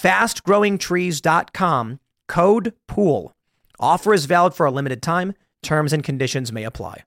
fastgrowingtrees.com, code POOL. Offer is valid for a limited time. Terms and conditions may apply.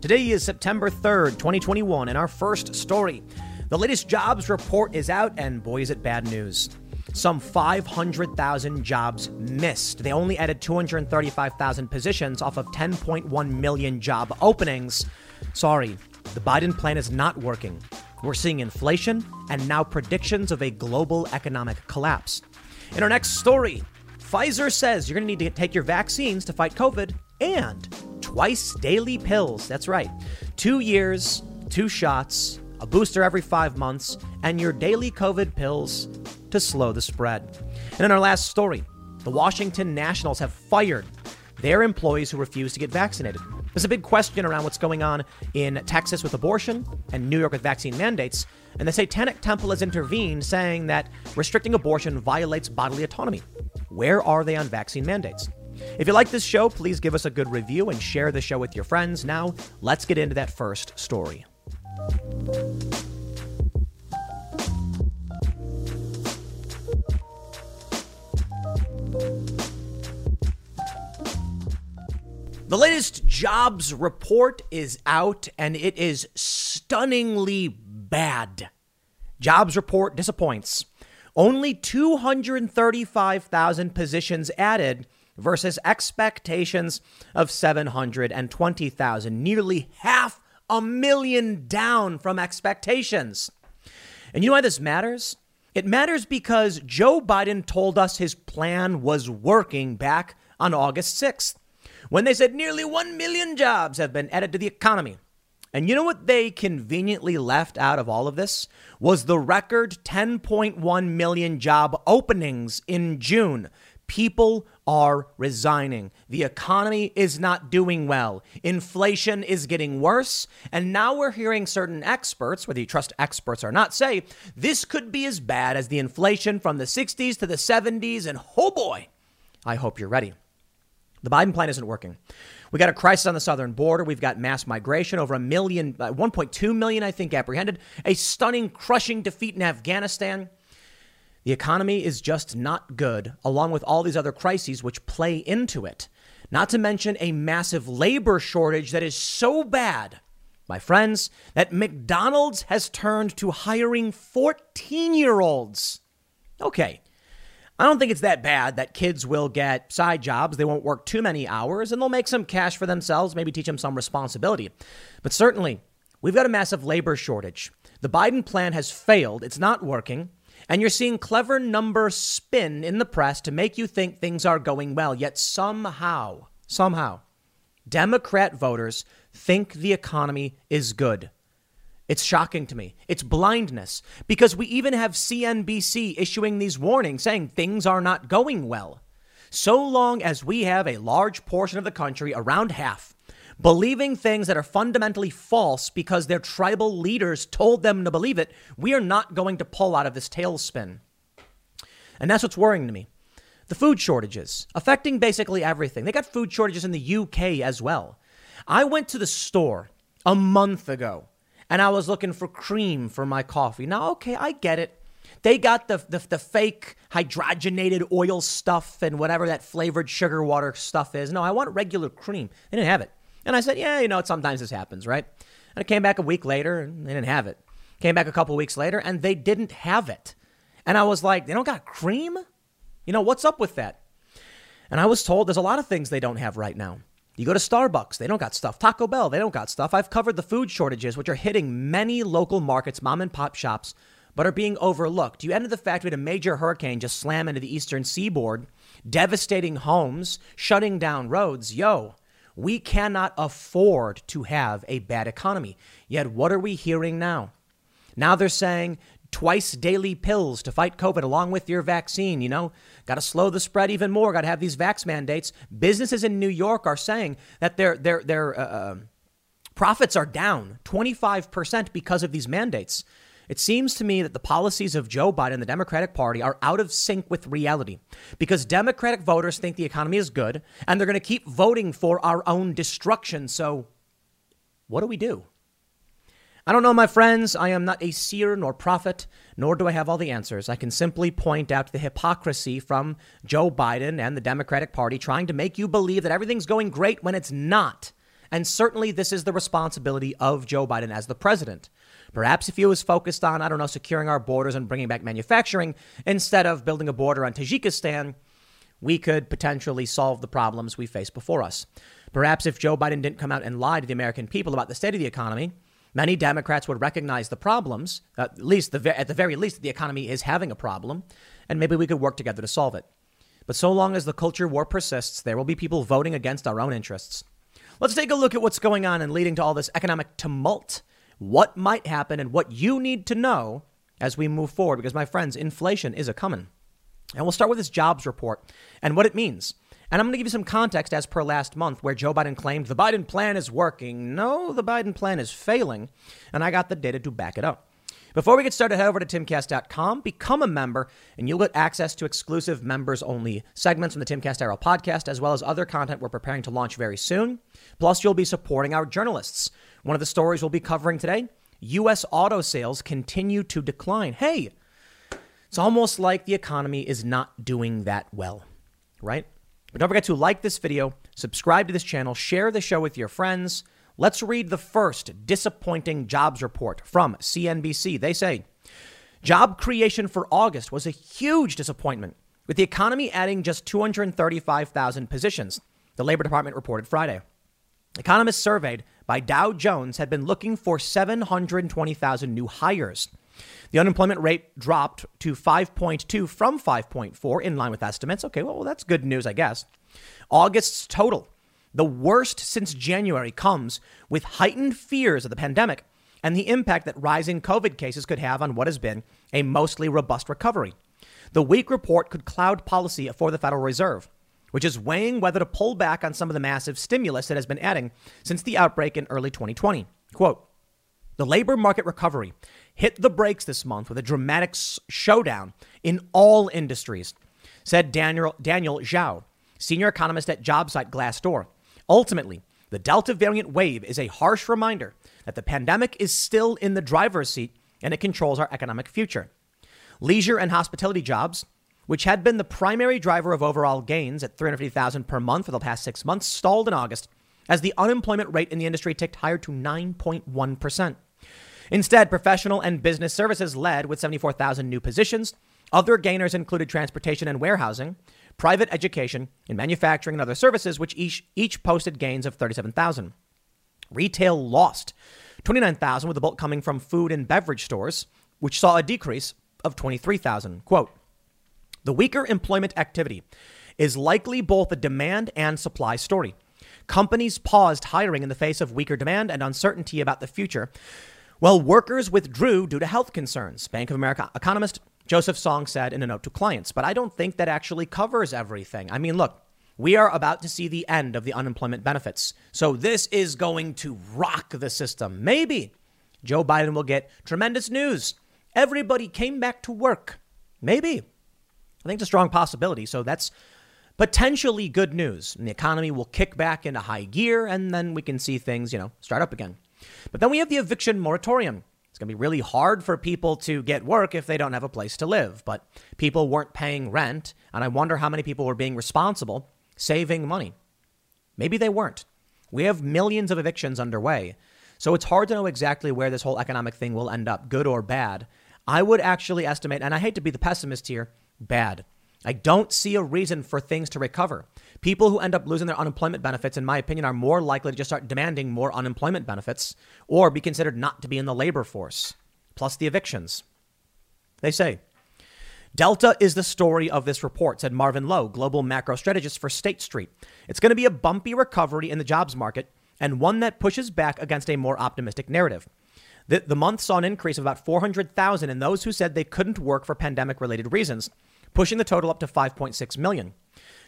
Today is September 3rd, 2021, and our first story. The latest jobs report is out, and boy, is it bad news. Some 500,000 jobs missed. They only added 235,000 positions off of 10.1 million job openings. Sorry, the Biden plan is not working. We're seeing inflation and now predictions of a global economic collapse. In our next story, Pfizer says you're going to need to take your vaccines to fight COVID and twice daily pills. That's right. Two years, two shots, a booster every five months, and your daily COVID pills to slow the spread. And in our last story, the Washington Nationals have fired their employees who refuse to get vaccinated. There's a big question around what's going on in Texas with abortion and New York with vaccine mandates. And the Satanic Temple has intervened, saying that restricting abortion violates bodily autonomy. Where are they on vaccine mandates? If you like this show, please give us a good review and share the show with your friends. Now, let's get into that first story. The latest jobs report is out and it is stunningly bad. Jobs report disappoints. Only 235,000 positions added versus expectations of 720,000, nearly half a million down from expectations. And you know why this matters? It matters because Joe Biden told us his plan was working back on August 6th when they said nearly 1 million jobs have been added to the economy. And you know what they conveniently left out of all of this? Was the record 10.1 million job openings in June. People are resigning. The economy is not doing well. Inflation is getting worse. And now we're hearing certain experts, whether you trust experts or not, say this could be as bad as the inflation from the 60s to the 70s. And oh boy, I hope you're ready. The Biden plan isn't working. We got a crisis on the southern border. We've got mass migration, over a million, uh, 1.2 million, I think, apprehended. A stunning, crushing defeat in Afghanistan. The economy is just not good, along with all these other crises which play into it. Not to mention a massive labor shortage that is so bad, my friends, that McDonald's has turned to hiring 14 year olds. Okay, I don't think it's that bad that kids will get side jobs. They won't work too many hours and they'll make some cash for themselves, maybe teach them some responsibility. But certainly, we've got a massive labor shortage. The Biden plan has failed, it's not working. And you're seeing clever number spin in the press to make you think things are going well. Yet somehow, somehow, Democrat voters think the economy is good. It's shocking to me. It's blindness because we even have CNBC issuing these warnings saying things are not going well. So long as we have a large portion of the country, around half, believing things that are fundamentally false because their tribal leaders told them to believe it, we are not going to pull out of this tailspin. And that's what's worrying to me. The food shortages affecting basically everything. They got food shortages in the UK as well. I went to the store a month ago and I was looking for cream for my coffee. Now, okay, I get it. They got the, the, the fake hydrogenated oil stuff and whatever that flavored sugar water stuff is. No, I want regular cream. They didn't have it. And I said, yeah, you know, sometimes this happens, right? And I came back a week later and they didn't have it. Came back a couple weeks later and they didn't have it. And I was like, they don't got cream? You know, what's up with that? And I was told there's a lot of things they don't have right now. You go to Starbucks, they don't got stuff. Taco Bell, they don't got stuff. I've covered the food shortages, which are hitting many local markets, mom and pop shops, but are being overlooked. You ended the fact we had a major hurricane just slam into the eastern seaboard, devastating homes, shutting down roads. Yo, we cannot afford to have a bad economy. Yet, what are we hearing now? Now they're saying twice daily pills to fight COVID along with your vaccine. You know, got to slow the spread even more. Got to have these vax mandates. Businesses in New York are saying that their their their uh, uh profits are down 25% because of these mandates. It seems to me that the policies of Joe Biden and the Democratic Party are out of sync with reality because Democratic voters think the economy is good and they're going to keep voting for our own destruction. So, what do we do? I don't know, my friends. I am not a seer nor prophet, nor do I have all the answers. I can simply point out the hypocrisy from Joe Biden and the Democratic Party trying to make you believe that everything's going great when it's not. And certainly, this is the responsibility of Joe Biden as the president. Perhaps if he was focused on, I don't know, securing our borders and bringing back manufacturing instead of building a border on Tajikistan, we could potentially solve the problems we face before us. Perhaps if Joe Biden didn't come out and lie to the American people about the state of the economy, Many Democrats would recognize the problems, uh, at least the, at the very least, the economy is having a problem, and maybe we could work together to solve it. But so long as the culture war persists, there will be people voting against our own interests. Let's take a look at what's going on and leading to all this economic tumult, what might happen, and what you need to know as we move forward, because my friends, inflation is a coming. And we'll start with this jobs report and what it means. And I'm going to give you some context as per last month, where Joe Biden claimed the Biden plan is working. No, the Biden plan is failing. And I got the data to back it up. Before we get started, head over to timcast.com, become a member, and you'll get access to exclusive members only segments from the Timcast IRL podcast, as well as other content we're preparing to launch very soon. Plus, you'll be supporting our journalists. One of the stories we'll be covering today U.S. auto sales continue to decline. Hey, it's almost like the economy is not doing that well, right? But don't forget to like this video, subscribe to this channel, share the show with your friends. Let's read the first disappointing jobs report from CNBC. They say job creation for August was a huge disappointment, with the economy adding just 235,000 positions, the Labor Department reported Friday. Economists surveyed by Dow Jones had been looking for 720,000 new hires. The unemployment rate dropped to 5.2 from 5.4, in line with estimates. Okay, well, that's good news, I guess. August's total, the worst since January, comes with heightened fears of the pandemic and the impact that rising COVID cases could have on what has been a mostly robust recovery. The weak report could cloud policy for the Federal Reserve, which is weighing whether to pull back on some of the massive stimulus it has been adding since the outbreak in early 2020. Quote, the labor market recovery hit the brakes this month with a dramatic showdown in all industries, said Daniel, Daniel Zhao, senior economist at job site Glassdoor. Ultimately, the Delta variant wave is a harsh reminder that the pandemic is still in the driver's seat and it controls our economic future. Leisure and hospitality jobs, which had been the primary driver of overall gains at 350,000 per month for the past six months, stalled in August as the unemployment rate in the industry ticked higher to 9.1%. Instead, professional and business services led with 74,000 new positions. Other gainers included transportation and warehousing, private education, and manufacturing and other services, which each, each posted gains of 37,000. Retail lost 29,000, with the bulk coming from food and beverage stores, which saw a decrease of 23,000. Quote The weaker employment activity is likely both a demand and supply story. Companies paused hiring in the face of weaker demand and uncertainty about the future, while workers withdrew due to health concerns, Bank of America economist Joseph Song said in a note to clients. But I don't think that actually covers everything. I mean, look, we are about to see the end of the unemployment benefits. So this is going to rock the system. Maybe Joe Biden will get tremendous news. Everybody came back to work. Maybe. I think it's a strong possibility. So that's potentially good news. And the economy will kick back into high gear and then we can see things, you know, start up again. But then we have the eviction moratorium. It's going to be really hard for people to get work if they don't have a place to live. But people weren't paying rent, and I wonder how many people were being responsible, saving money. Maybe they weren't. We have millions of evictions underway. So it's hard to know exactly where this whole economic thing will end up, good or bad. I would actually estimate, and I hate to be the pessimist here, bad. I don't see a reason for things to recover. People who end up losing their unemployment benefits, in my opinion, are more likely to just start demanding more unemployment benefits or be considered not to be in the labor force, plus the evictions. They say, Delta is the story of this report, said Marvin Loh, global macro strategist for State Street. It's going to be a bumpy recovery in the jobs market and one that pushes back against a more optimistic narrative. The, the month saw an increase of about 400,000 in those who said they couldn't work for pandemic related reasons, pushing the total up to 5.6 million.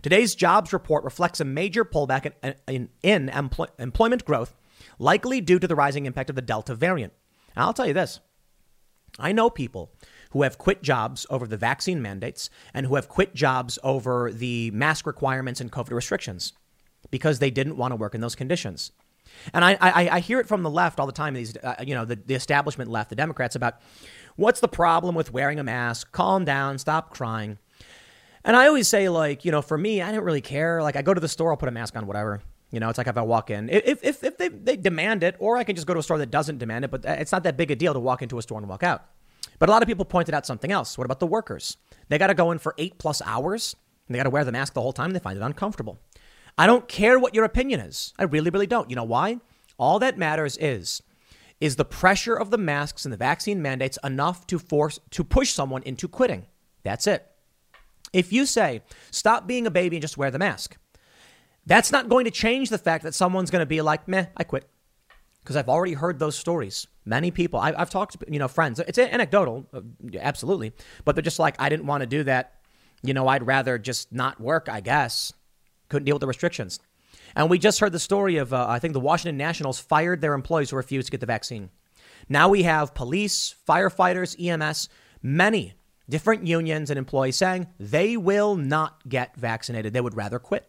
Today's jobs report reflects a major pullback in, in, in employ, employment growth, likely due to the rising impact of the Delta variant. And I'll tell you this I know people who have quit jobs over the vaccine mandates and who have quit jobs over the mask requirements and COVID restrictions because they didn't want to work in those conditions. And I, I, I hear it from the left all the time, these, uh, you know, the, the establishment left, the Democrats, about what's the problem with wearing a mask? Calm down, stop crying. And I always say, like, you know, for me, I don't really care. Like, I go to the store, I'll put a mask on, whatever. You know, it's like if I walk in, if, if, if they, they demand it, or I can just go to a store that doesn't demand it, but it's not that big a deal to walk into a store and walk out. But a lot of people pointed out something else. What about the workers? They got to go in for eight plus hours, and they got to wear the mask the whole time. They find it uncomfortable. I don't care what your opinion is. I really, really don't. You know why? All that matters is is the pressure of the masks and the vaccine mandates enough to force to push someone into quitting. That's it. If you say, "Stop being a baby and just wear the mask." That's not going to change the fact that someone's going to be like, "Meh, I quit." Because I've already heard those stories. Many people, I, have talked to, you know, friends. It's anecdotal, uh, absolutely, but they're just like, "I didn't want to do that." You know, I'd rather just not work, I guess couldn't deal with the restrictions. And we just heard the story of, uh, I think the Washington Nationals fired their employees who refused to get the vaccine. Now we have police, firefighters, EMS, many different unions and employees saying they will not get vaccinated. They would rather quit.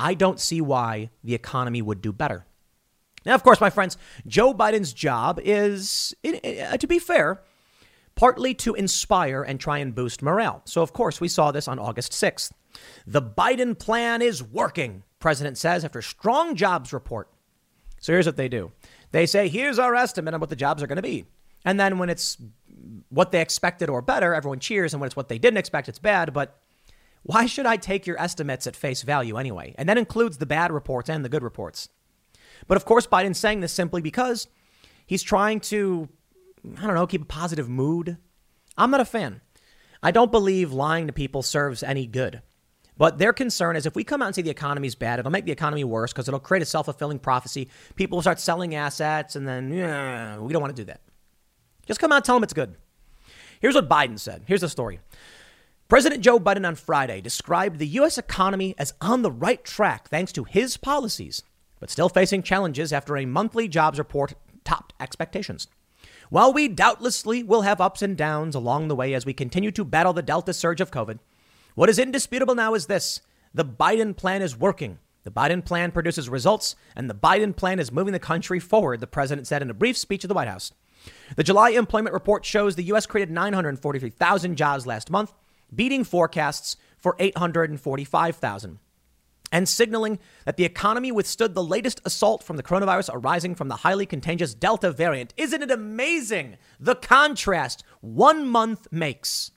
I don't see why the economy would do better. Now, of course, my friends, Joe Biden's job is, uh, to be fair, partly to inspire and try and boost morale. So, of course, we saw this on August 6th. The Biden plan is working, President says after strong jobs report. So, here's what they do they say, here's our estimate on what the jobs are going to be. And then when it's what they expected or better, everyone cheers. And when it's what they didn't expect, it's bad. But why should I take your estimates at face value anyway? And that includes the bad reports and the good reports. But of course, Biden's saying this simply because he's trying to, I don't know, keep a positive mood. I'm not a fan. I don't believe lying to people serves any good. But their concern is if we come out and say the economy's bad, it'll make the economy worse because it'll create a self fulfilling prophecy. People will start selling assets, and then yeah, we don't want to do that. Just come out and tell them it's good. Here's what Biden said. Here's the story. President Joe Biden on Friday described the U.S. economy as on the right track thanks to his policies, but still facing challenges after a monthly jobs report topped expectations. While we doubtlessly will have ups and downs along the way as we continue to battle the Delta surge of COVID, what is indisputable now is this the Biden plan is working. The Biden plan produces results, and the Biden plan is moving the country forward, the president said in a brief speech at the White House. The July employment report shows the U.S. created 943,000 jobs last month, beating forecasts for 845,000 and signaling that the economy withstood the latest assault from the coronavirus arising from the highly contagious Delta variant. Isn't it amazing the contrast one month makes?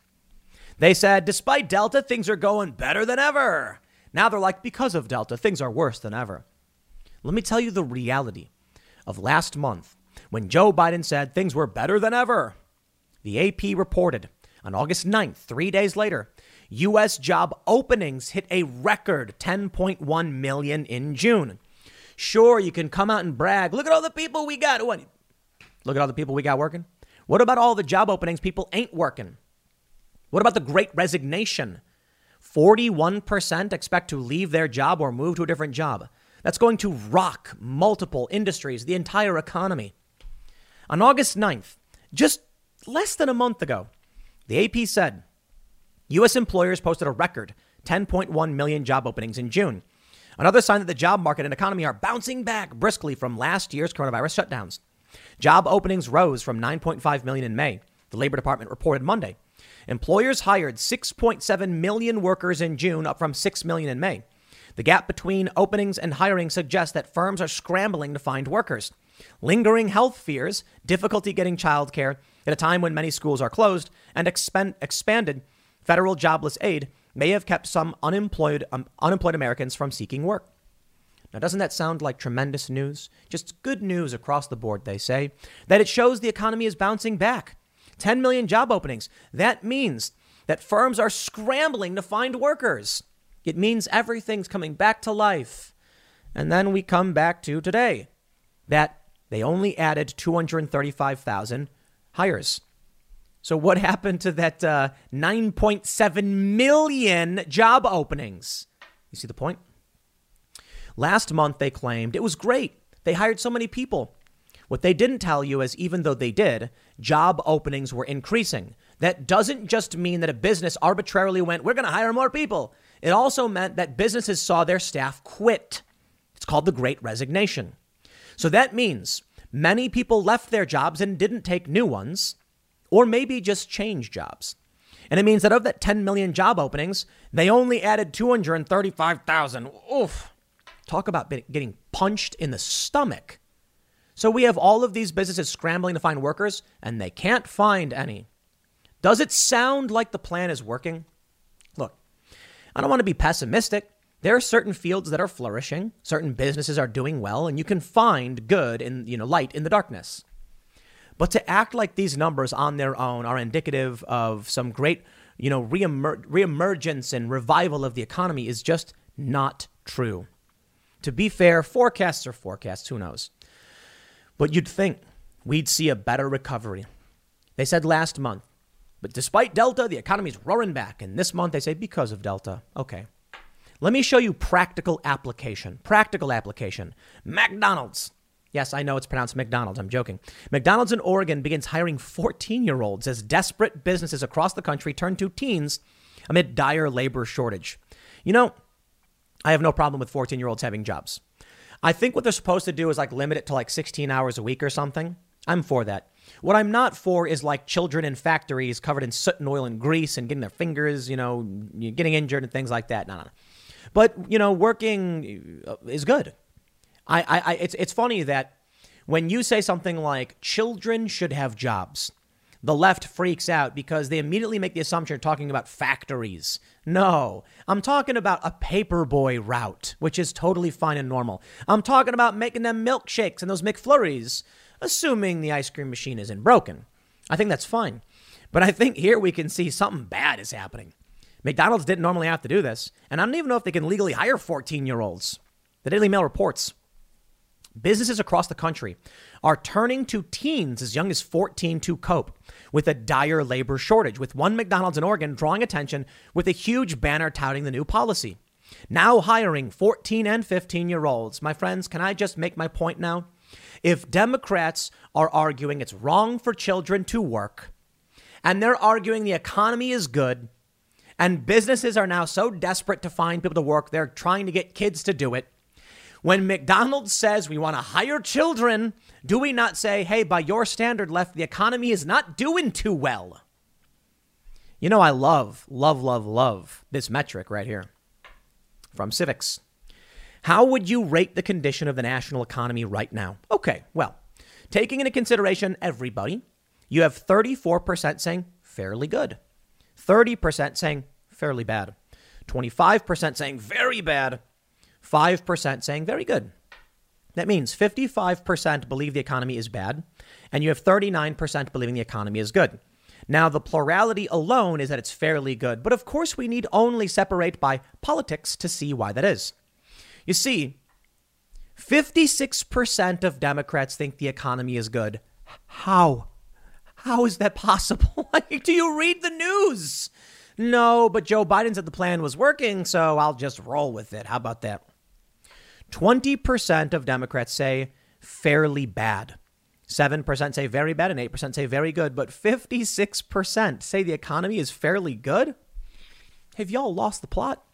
They said, despite Delta, things are going better than ever. Now they're like, because of Delta, things are worse than ever. Let me tell you the reality of last month when Joe Biden said things were better than ever. The AP reported on August 9th, three days later, U.S. job openings hit a record 10.1 million in June. Sure, you can come out and brag. Look at all the people we got. What? Look at all the people we got working. What about all the job openings people ain't working? What about the great resignation? 41% expect to leave their job or move to a different job. That's going to rock multiple industries, the entire economy. On August 9th, just less than a month ago, the AP said U.S. employers posted a record 10.1 million job openings in June. Another sign that the job market and economy are bouncing back briskly from last year's coronavirus shutdowns. Job openings rose from 9.5 million in May, the Labor Department reported Monday. Employers hired 6.7 million workers in June, up from 6 million in May. The gap between openings and hiring suggests that firms are scrambling to find workers. Lingering health fears, difficulty getting childcare at a time when many schools are closed, and expend, expanded federal jobless aid may have kept some unemployed, um, unemployed Americans from seeking work. Now, doesn't that sound like tremendous news? Just good news across the board, they say, that it shows the economy is bouncing back. 10 million job openings. That means that firms are scrambling to find workers. It means everything's coming back to life. And then we come back to today that they only added 235,000 hires. So, what happened to that uh, 9.7 million job openings? You see the point? Last month, they claimed it was great. They hired so many people. What they didn't tell you is even though they did, job openings were increasing. That doesn't just mean that a business arbitrarily went, we're going to hire more people. It also meant that businesses saw their staff quit. It's called the Great Resignation. So that means many people left their jobs and didn't take new ones or maybe just change jobs. And it means that of that 10 million job openings, they only added 235,000. Oof. Talk about getting punched in the stomach. So we have all of these businesses scrambling to find workers, and they can't find any. Does it sound like the plan is working? Look, I don't want to be pessimistic. There are certain fields that are flourishing, certain businesses are doing well, and you can find good in, you know, light in the darkness. But to act like these numbers on their own are indicative of some great, you know, reemer- reemergence and revival of the economy is just not true. To be fair, forecasts are forecasts, who knows? But you'd think we'd see a better recovery. They said last month, but despite Delta, the economy's roaring back. And this month they say because of Delta. Okay. Let me show you practical application. Practical application. McDonald's Yes, I know it's pronounced McDonald's. I'm joking. McDonald's in Oregon begins hiring 14 year olds as desperate businesses across the country turn to teens amid dire labor shortage. You know, I have no problem with 14 year olds having jobs. I think what they're supposed to do is like limit it to like 16 hours a week or something. I'm for that. What I'm not for is like children in factories covered in soot and oil and grease and getting their fingers, you know, getting injured and things like that. No, no, no. But, you know, working uh, is good. I, I, I, it's, it's funny that when you say something like children should have jobs, the left freaks out because they immediately make the assumption you're talking about factories. No, I'm talking about a paperboy route, which is totally fine and normal. I'm talking about making them milkshakes and those McFlurries, assuming the ice cream machine isn't broken. I think that's fine. But I think here we can see something bad is happening. McDonald's didn't normally have to do this, and I don't even know if they can legally hire 14 year olds. The Daily Mail reports. Businesses across the country are turning to teens as young as 14 to cope with a dire labor shortage, with one McDonald's in Oregon drawing attention with a huge banner touting the new policy. Now hiring 14 and 15 year olds. My friends, can I just make my point now? If Democrats are arguing it's wrong for children to work, and they're arguing the economy is good, and businesses are now so desperate to find people to work, they're trying to get kids to do it. When McDonald's says we want to hire children, do we not say, hey, by your standard, left, the economy is not doing too well? You know, I love, love, love, love this metric right here from Civiqs. How would you rate the condition of the national economy right now? Okay, well, taking into consideration everybody, you have 34% saying fairly good, 30% saying fairly bad, 25% saying very bad, 5% saying very good. That means 55% believe the economy is bad, and you have 39% believing the economy is good. Now, the plurality alone is that it's fairly good, but of course, we need only separate by politics to see why that is. You see, 56% of Democrats think the economy is good. How? How is that possible? Do you read the news? No, but Joe Biden said the plan was working, so I'll just roll with it. How about that? 20% of Democrats say fairly bad. 7% say very bad and 8% say very good, but 56% say the economy is fairly good? Have y'all lost the plot?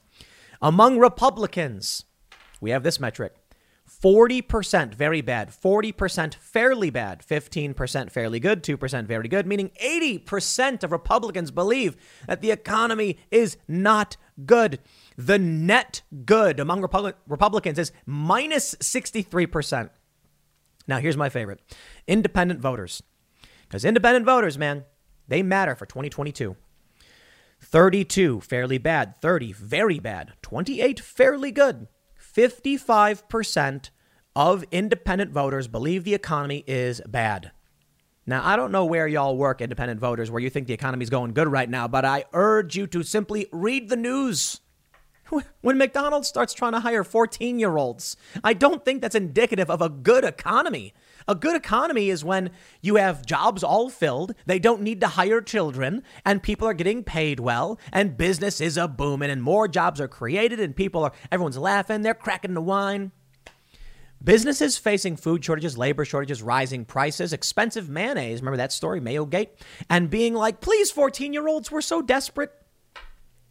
Among Republicans, we have this metric 40% very bad, 40% fairly bad, 15% fairly good, 2% very good, meaning 80% of Republicans believe that the economy is not good. The net good among Republic- Republicans is minus 63%. Now, here's my favorite independent voters. Because independent voters, man, they matter for 2022. 32 fairly bad, 30 very bad, 28 fairly good. 55% of independent voters believe the economy is bad. Now, I don't know where y'all work, independent voters, where you think the economy is going good right now, but I urge you to simply read the news. When McDonald's starts trying to hire 14 year olds, I don't think that's indicative of a good economy. A good economy is when you have jobs all filled, they don't need to hire children, and people are getting paid well, and business is a booming, and more jobs are created, and people are, everyone's laughing, they're cracking the wine. Businesses facing food shortages, labor shortages, rising prices, expensive mayonnaise. Remember that story, Mayo Gate? And being like, please, 14 year olds, we're so desperate.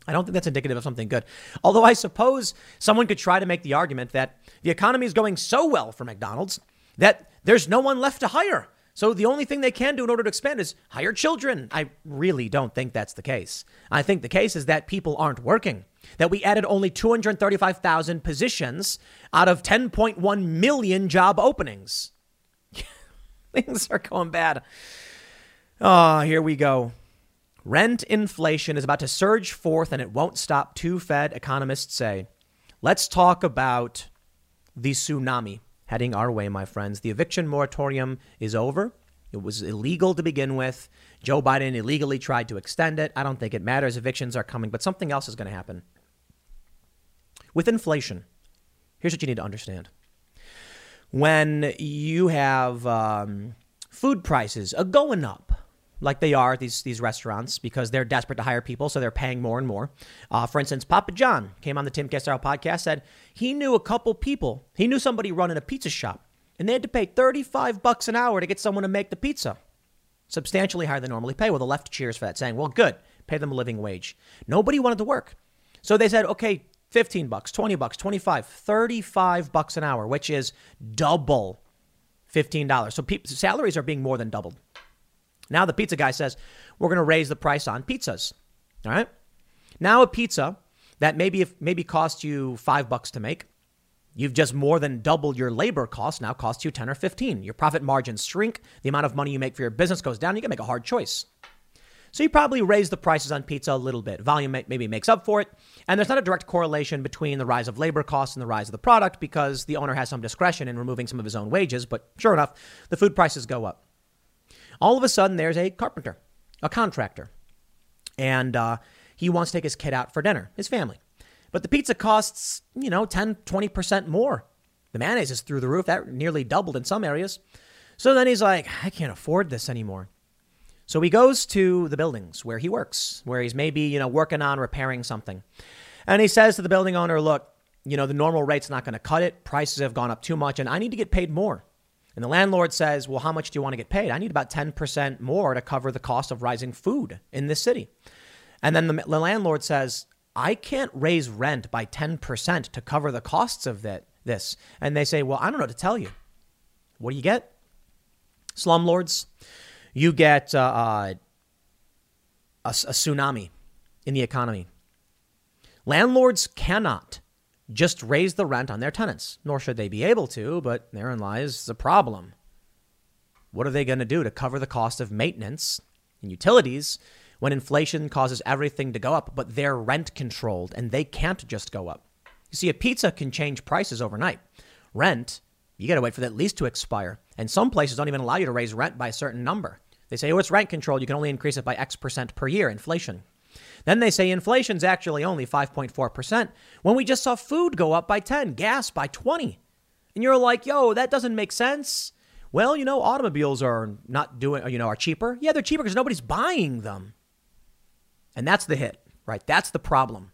I don't think that's indicative of something good. Although I suppose someone could try to make the argument that the economy is going so well for McDonald's that there's no one left to hire. So the only thing they can do in order to expand is hire children. I really don't think that's the case. I think the case is that people aren't working. That we added only 235,000 positions out of 10.1 million job openings. Things are going bad. Oh, here we go. Rent inflation is about to surge forth and it won't stop, two Fed economists say. Let's talk about the tsunami heading our way, my friends. The eviction moratorium is over. It was illegal to begin with. Joe Biden illegally tried to extend it. I don't think it matters. Evictions are coming, but something else is going to happen. With inflation, here's what you need to understand. When you have um, food prices going up, like they are these, these restaurants because they're desperate to hire people, so they're paying more and more. Uh, for instance, Papa John came on the Timcast IRL podcast, said he knew a couple people. He knew somebody running a pizza shop, and they had to pay 35 bucks an hour to get someone to make the pizza. Substantially higher than normally pay. Well, the left cheers for that, saying, well, good, pay them a living wage. Nobody wanted to work. So they said, okay, 15 bucks, 20 bucks, 25, 35 bucks an hour, which is double $15. So pe- salaries are being more than doubled. Now the pizza guy says, we're going to raise the price on pizzas. All right. Now a pizza that maybe if maybe cost you five bucks to make, you've just more than doubled your labor cost. Now costs you 10 or 15. Your profit margins shrink. The amount of money you make for your business goes down. You can make a hard choice. So you probably raise the prices on pizza a little bit. Volume maybe makes up for it. And there's not a direct correlation between the rise of labor costs and the rise of the product because the owner has some discretion in removing some of his own wages. But sure enough, the food prices go up. All of a sudden, there's a carpenter, a contractor, and uh, he wants to take his kid out for dinner, his family. But the pizza costs, you know, 10, 20% more. The mayonnaise is through the roof. That nearly doubled in some areas. So then he's like, I can't afford this anymore. So he goes to the buildings where he works, where he's maybe, you know, working on repairing something. And he says to the building owner, look, you know, the normal rate's not going to cut it. Prices have gone up too much, and I need to get paid more. And the landlord says, Well, how much do you want to get paid? I need about 10% more to cover the cost of rising food in this city. And then the, the landlord says, I can't raise rent by 10% to cover the costs of that, this. And they say, Well, I don't know what to tell you. What do you get? Slumlords, you get uh, uh, a, a tsunami in the economy. Landlords cannot just raise the rent on their tenants, nor should they be able to, but therein lies the problem. What are they going to do to cover the cost of maintenance and utilities when inflation causes everything to go up, but they're rent controlled and they can't just go up? You see, a pizza can change prices overnight. Rent You got to wait for that lease to expire. And some places don't even allow you to raise rent by a certain number. They say, oh, it's rent controlled. You can only increase it by X percent per year, inflation. Then they say inflation's actually only 5.4% when we just saw food go up by 10, gas by 20. And you're like, yo, that doesn't make sense. Well, you know, automobiles are not doing, you know, are cheaper. Yeah, they're cheaper because nobody's buying them. And that's the hit, right? That's the problem.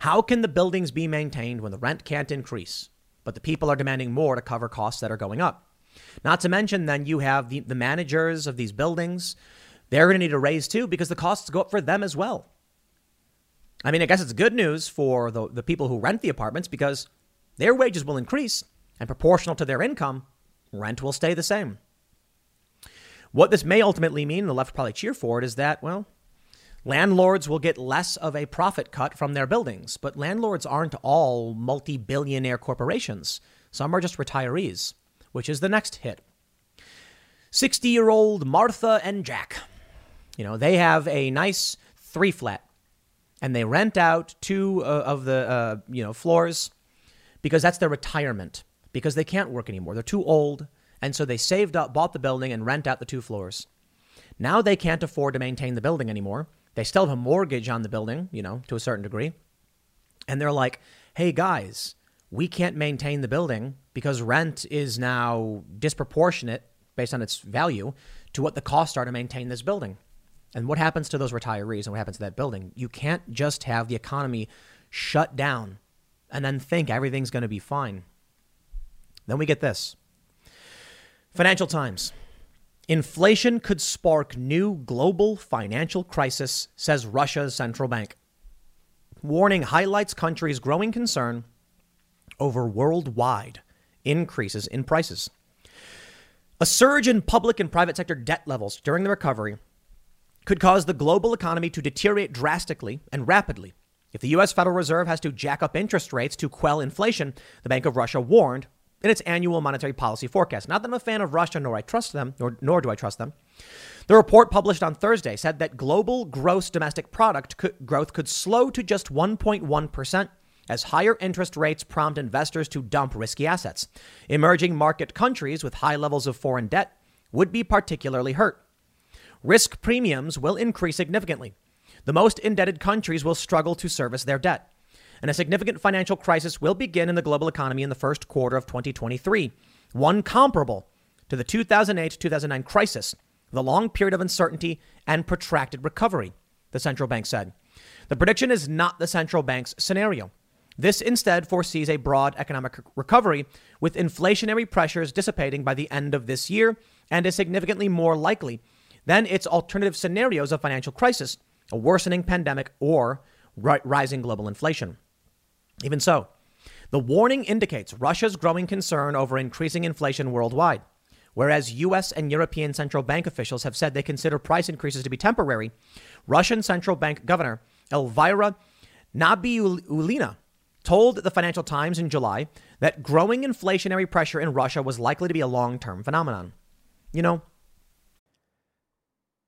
How can the buildings be maintained when the rent can't increase, but the people are demanding more to cover costs that are going up? Not to mention, then you have the, the managers of these buildings. They're going to need a raise too because the costs go up for them as well. I mean, I guess it's good news for the, the people who rent the apartments because their wages will increase and proportional to their income, rent will stay the same. What this may ultimately mean, the left probably cheer for it, is that, well, landlords will get less of a profit cut from their buildings. But landlords aren't all multi billionaire corporations, some are just retirees which is the next hit. 60 year old Martha and Jack. You know, they have a nice three flat and they rent out two uh, of the, uh, you know, floors because that's their retirement because they can't work anymore. They're too old. And so they saved up, bought the building, and rent out the two floors. Now they can't afford to maintain the building anymore. They still have a mortgage on the building, you know, to a certain degree. And they're like, hey, guys, we can't maintain the building because rent is now disproportionate based on its value to what the costs are to maintain this building. And what happens to those retirees and what happens to that building? You can't just have the economy shut down and then think everything's going to be fine. Then we get this Financial Times. Inflation could spark new global financial crisis, says Russia's central bank. Warning highlights country's growing concern over worldwide increases in prices. A surge in public and private sector debt levels during the recovery could cause the global economy to deteriorate drastically and rapidly. If the U.S. Federal Reserve has to jack up interest rates to quell inflation, the Bank of Russia warned in its annual monetary policy forecast. Not that I'm a fan of Russia, nor I trust them, nor, nor do I trust them. The report published on Thursday said that global gross domestic product could, growth could slow to just 1.1 percent as higher interest rates prompt investors to dump risky assets. Emerging market countries with high levels of foreign debt would be particularly hurt. Risk premiums will increase significantly. The most indebted countries will struggle to service their debt. And a significant financial crisis will begin in the global economy in the first quarter of 2023, one comparable to the 2008 2009 crisis, the long period of uncertainty and protracted recovery, the central bank said. The prediction is not the central bank's scenario. This instead foresees a broad economic recovery, with inflationary pressures dissipating by the end of this year and is significantly more likely than its alternative scenarios of financial crisis, a worsening pandemic, or rising global inflation. Even so, the warning indicates Russia's growing concern over increasing inflation worldwide. Whereas US and European central bank officials have said they consider price increases to be temporary, Russian central bank governor Elvira Nabiullina told the Financial Times in July that growing inflationary pressure in Russia was likely to be a long term phenomenon. You know,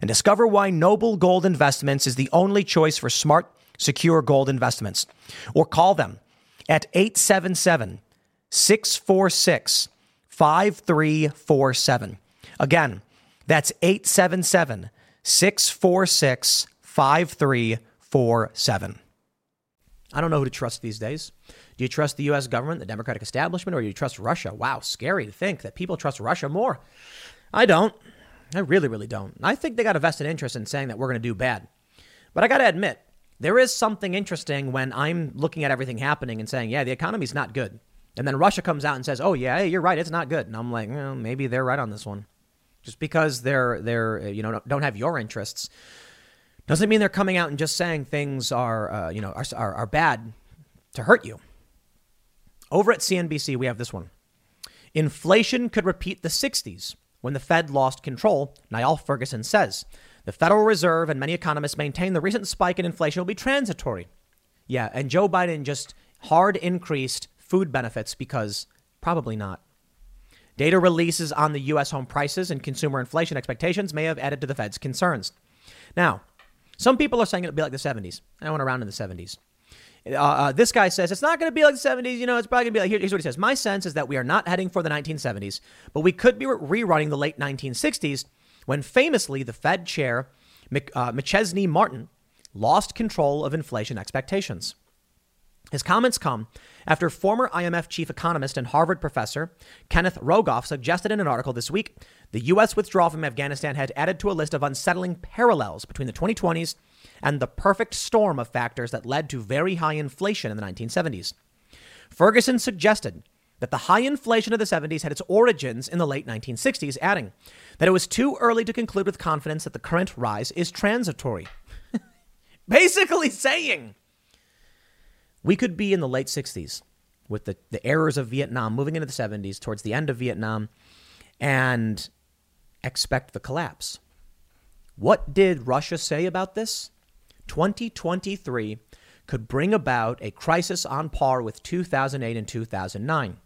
and discover why Noble Gold Investments is the only choice for smart, secure gold investments. Or call them at 877 646 5347. Again, that's 877 646 5347. I don't know who to trust these days. Do you trust the U.S. government, the Democratic establishment, or do you trust Russia? Wow, scary to think that people trust Russia more. I don't. I really, really don't. I think they got a vested interest in saying that we're going to do bad. But I got to admit, there is something interesting when I'm looking at everything happening and saying, yeah, the economy's not good. And then Russia comes out and says, oh, yeah, you're right, it's not good. And I'm like, well, maybe they're right on this one. Just because they're, they're you know, don't have your interests doesn't mean they're coming out and just saying things are, uh, you know, are, are, are bad to hurt you. Over at CNBC, we have this one. Inflation could repeat the 60s when the Fed lost control, Niall Ferguson says. The Federal Reserve and many economists maintain the recent spike in inflation will be transitory. Yeah, and Joe Biden just hard increased food benefits because probably not. Data releases on the U.S. home prices and consumer inflation expectations may have added to the Fed's concerns. Now, some people are saying it'll be like the 70s. I went around in the 70s. Uh, uh, this guy says it's not going to be like the 70s. You know, it's probably going to be like. Here, here's what he says. My sense is that we are not heading for the 1970s, but we could be rerunning the late 1960s when famously the Fed chair, uh, McChesney Martin, lost control of inflation expectations. His comments come after former IMF chief economist and Harvard professor Kenneth Rogoff suggested in an article this week the U.S. withdrawal from Afghanistan had added to a list of unsettling parallels between the 2020s and the perfect storm of factors that led to very high inflation in the 1970s. Ferguson suggested that the high inflation of the 70s had its origins in the late 1960s, adding that it was too early to conclude with confidence that the current rise is transitory. Basically saying we could be in the late 60s with the, the errors of Vietnam moving into the 70s towards the end of Vietnam and expect the collapse. What did Russia say about this? 2023 could bring about a crisis on par with 2008 and 2009.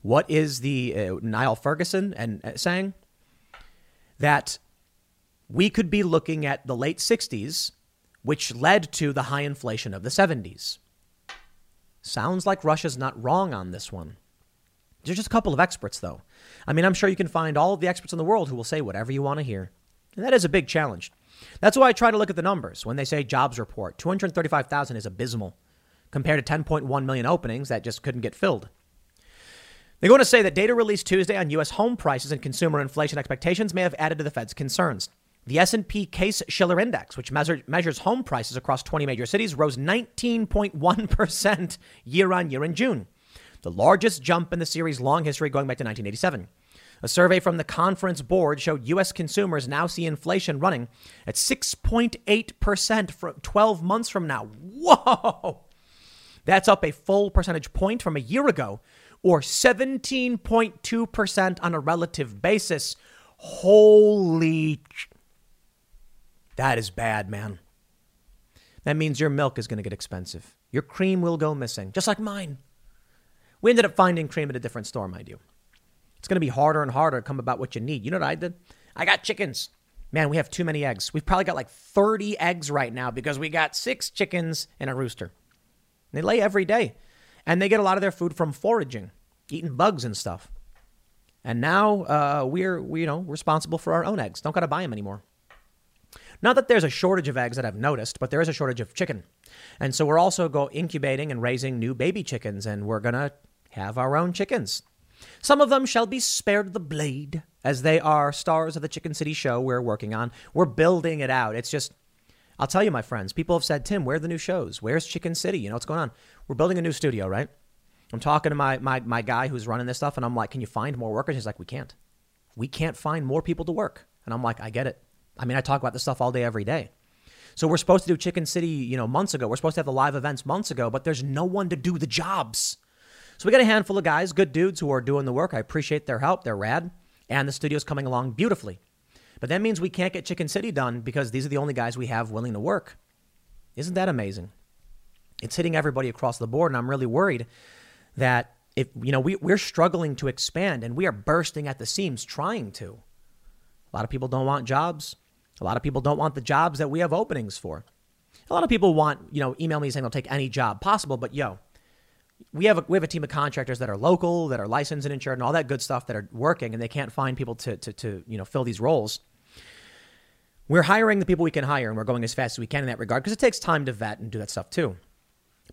What is the uh, Niall Ferguson and uh, saying? That we could be looking at the late 60s, which led to the high inflation of the 70s. Sounds like Russia's not wrong on this one. There's just a couple of experts, though. I mean, I'm sure you can find all of the experts in the world who will say whatever you want to hear. And that is a big challenge. That's why I try to look at the numbers. When they say jobs report, 235,000 is abysmal compared to 10.1 million openings that just couldn't get filled. They're going to say that data released Tuesday on U.S. home prices and consumer inflation expectations may have added to the Fed's concerns. The S&P Case-Shiller Index, which measure, measures home prices across 20 major cities, rose 19.1% year on year in June, the largest jump in the series' long history going back to 1987. A survey from the conference board showed U.S. consumers now see inflation running at 6.8% for 12 months from now. Whoa! That's up a full percentage point from a year ago, or 17.2% on a relative basis. Holy that is bad, man. That means your milk is going to get expensive. Your cream will go missing, just like mine. We ended up finding cream at a different store, mind you. It's going to be harder and harder to come about what you need. You know what I did? I got chickens. Man, we have too many eggs. We've probably got like 30 eggs right now because we got six chickens and a rooster. They lay every day. And they get a lot of their food from foraging, eating bugs and stuff. And now uh, we're, we, you know, responsible for our own eggs. Don't got to buy them anymore. Not that there's a shortage of eggs that I've noticed, but there is a shortage of chicken. And so we're also go incubating and raising new baby chickens, and we're going to have our own chickens. Some of them shall be spared the blade, as they are stars of the Chicken City show we're working on. We're building it out. It's just, I'll tell you, my friends, people have said, Tim, where are the new shows? Where's Chicken City? You know what's going on? We're building a new studio, right? I'm talking to my, my, my guy who's running this stuff, and I'm like, can you find more workers? He's like, we can't. We can't find more people to work. And I'm like, I get it. I mean, I talk about this stuff all day, every day. So we're supposed to do Chicken City, you know, months ago. We're supposed to have the live events months ago, but there's no one to do the jobs. So we got a handful of guys, good dudes who are doing the work. I appreciate their help. They're rad. And the studio's coming along beautifully. But that means we can't get Chicken City done because these are the only guys we have willing to work. Isn't that amazing? It's hitting everybody across the board, and I'm really worried that if you know we, we're struggling to expand and we are bursting at the seams trying to. A lot of people don't want jobs. A lot of people don't want the jobs that we have openings for. A lot of people want, you know, email me saying they'll take any job possible, but yo, we have a, we have a team of contractors that are local, that are licensed and insured, and all that good stuff that are working, and they can't find people to to, to you know fill these roles. We're hiring the people we can hire, and we're going as fast as we can in that regard because it takes time to vet and do that stuff too.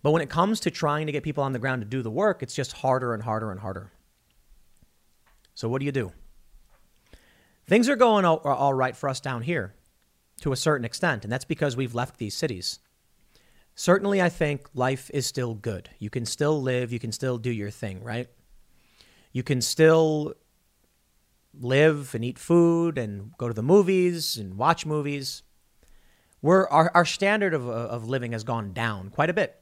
But when it comes to trying to get people on the ground to do the work, it's just harder and harder and harder. So what do you do? Things are going all, all right for us down here to a certain extent, and that's because we've left these cities. Certainly, I think life is still good. You can still live, you can still do your thing, right? You can still live and eat food and go to the movies and watch movies. We're, our, our standard of, uh, of living has gone down quite a bit.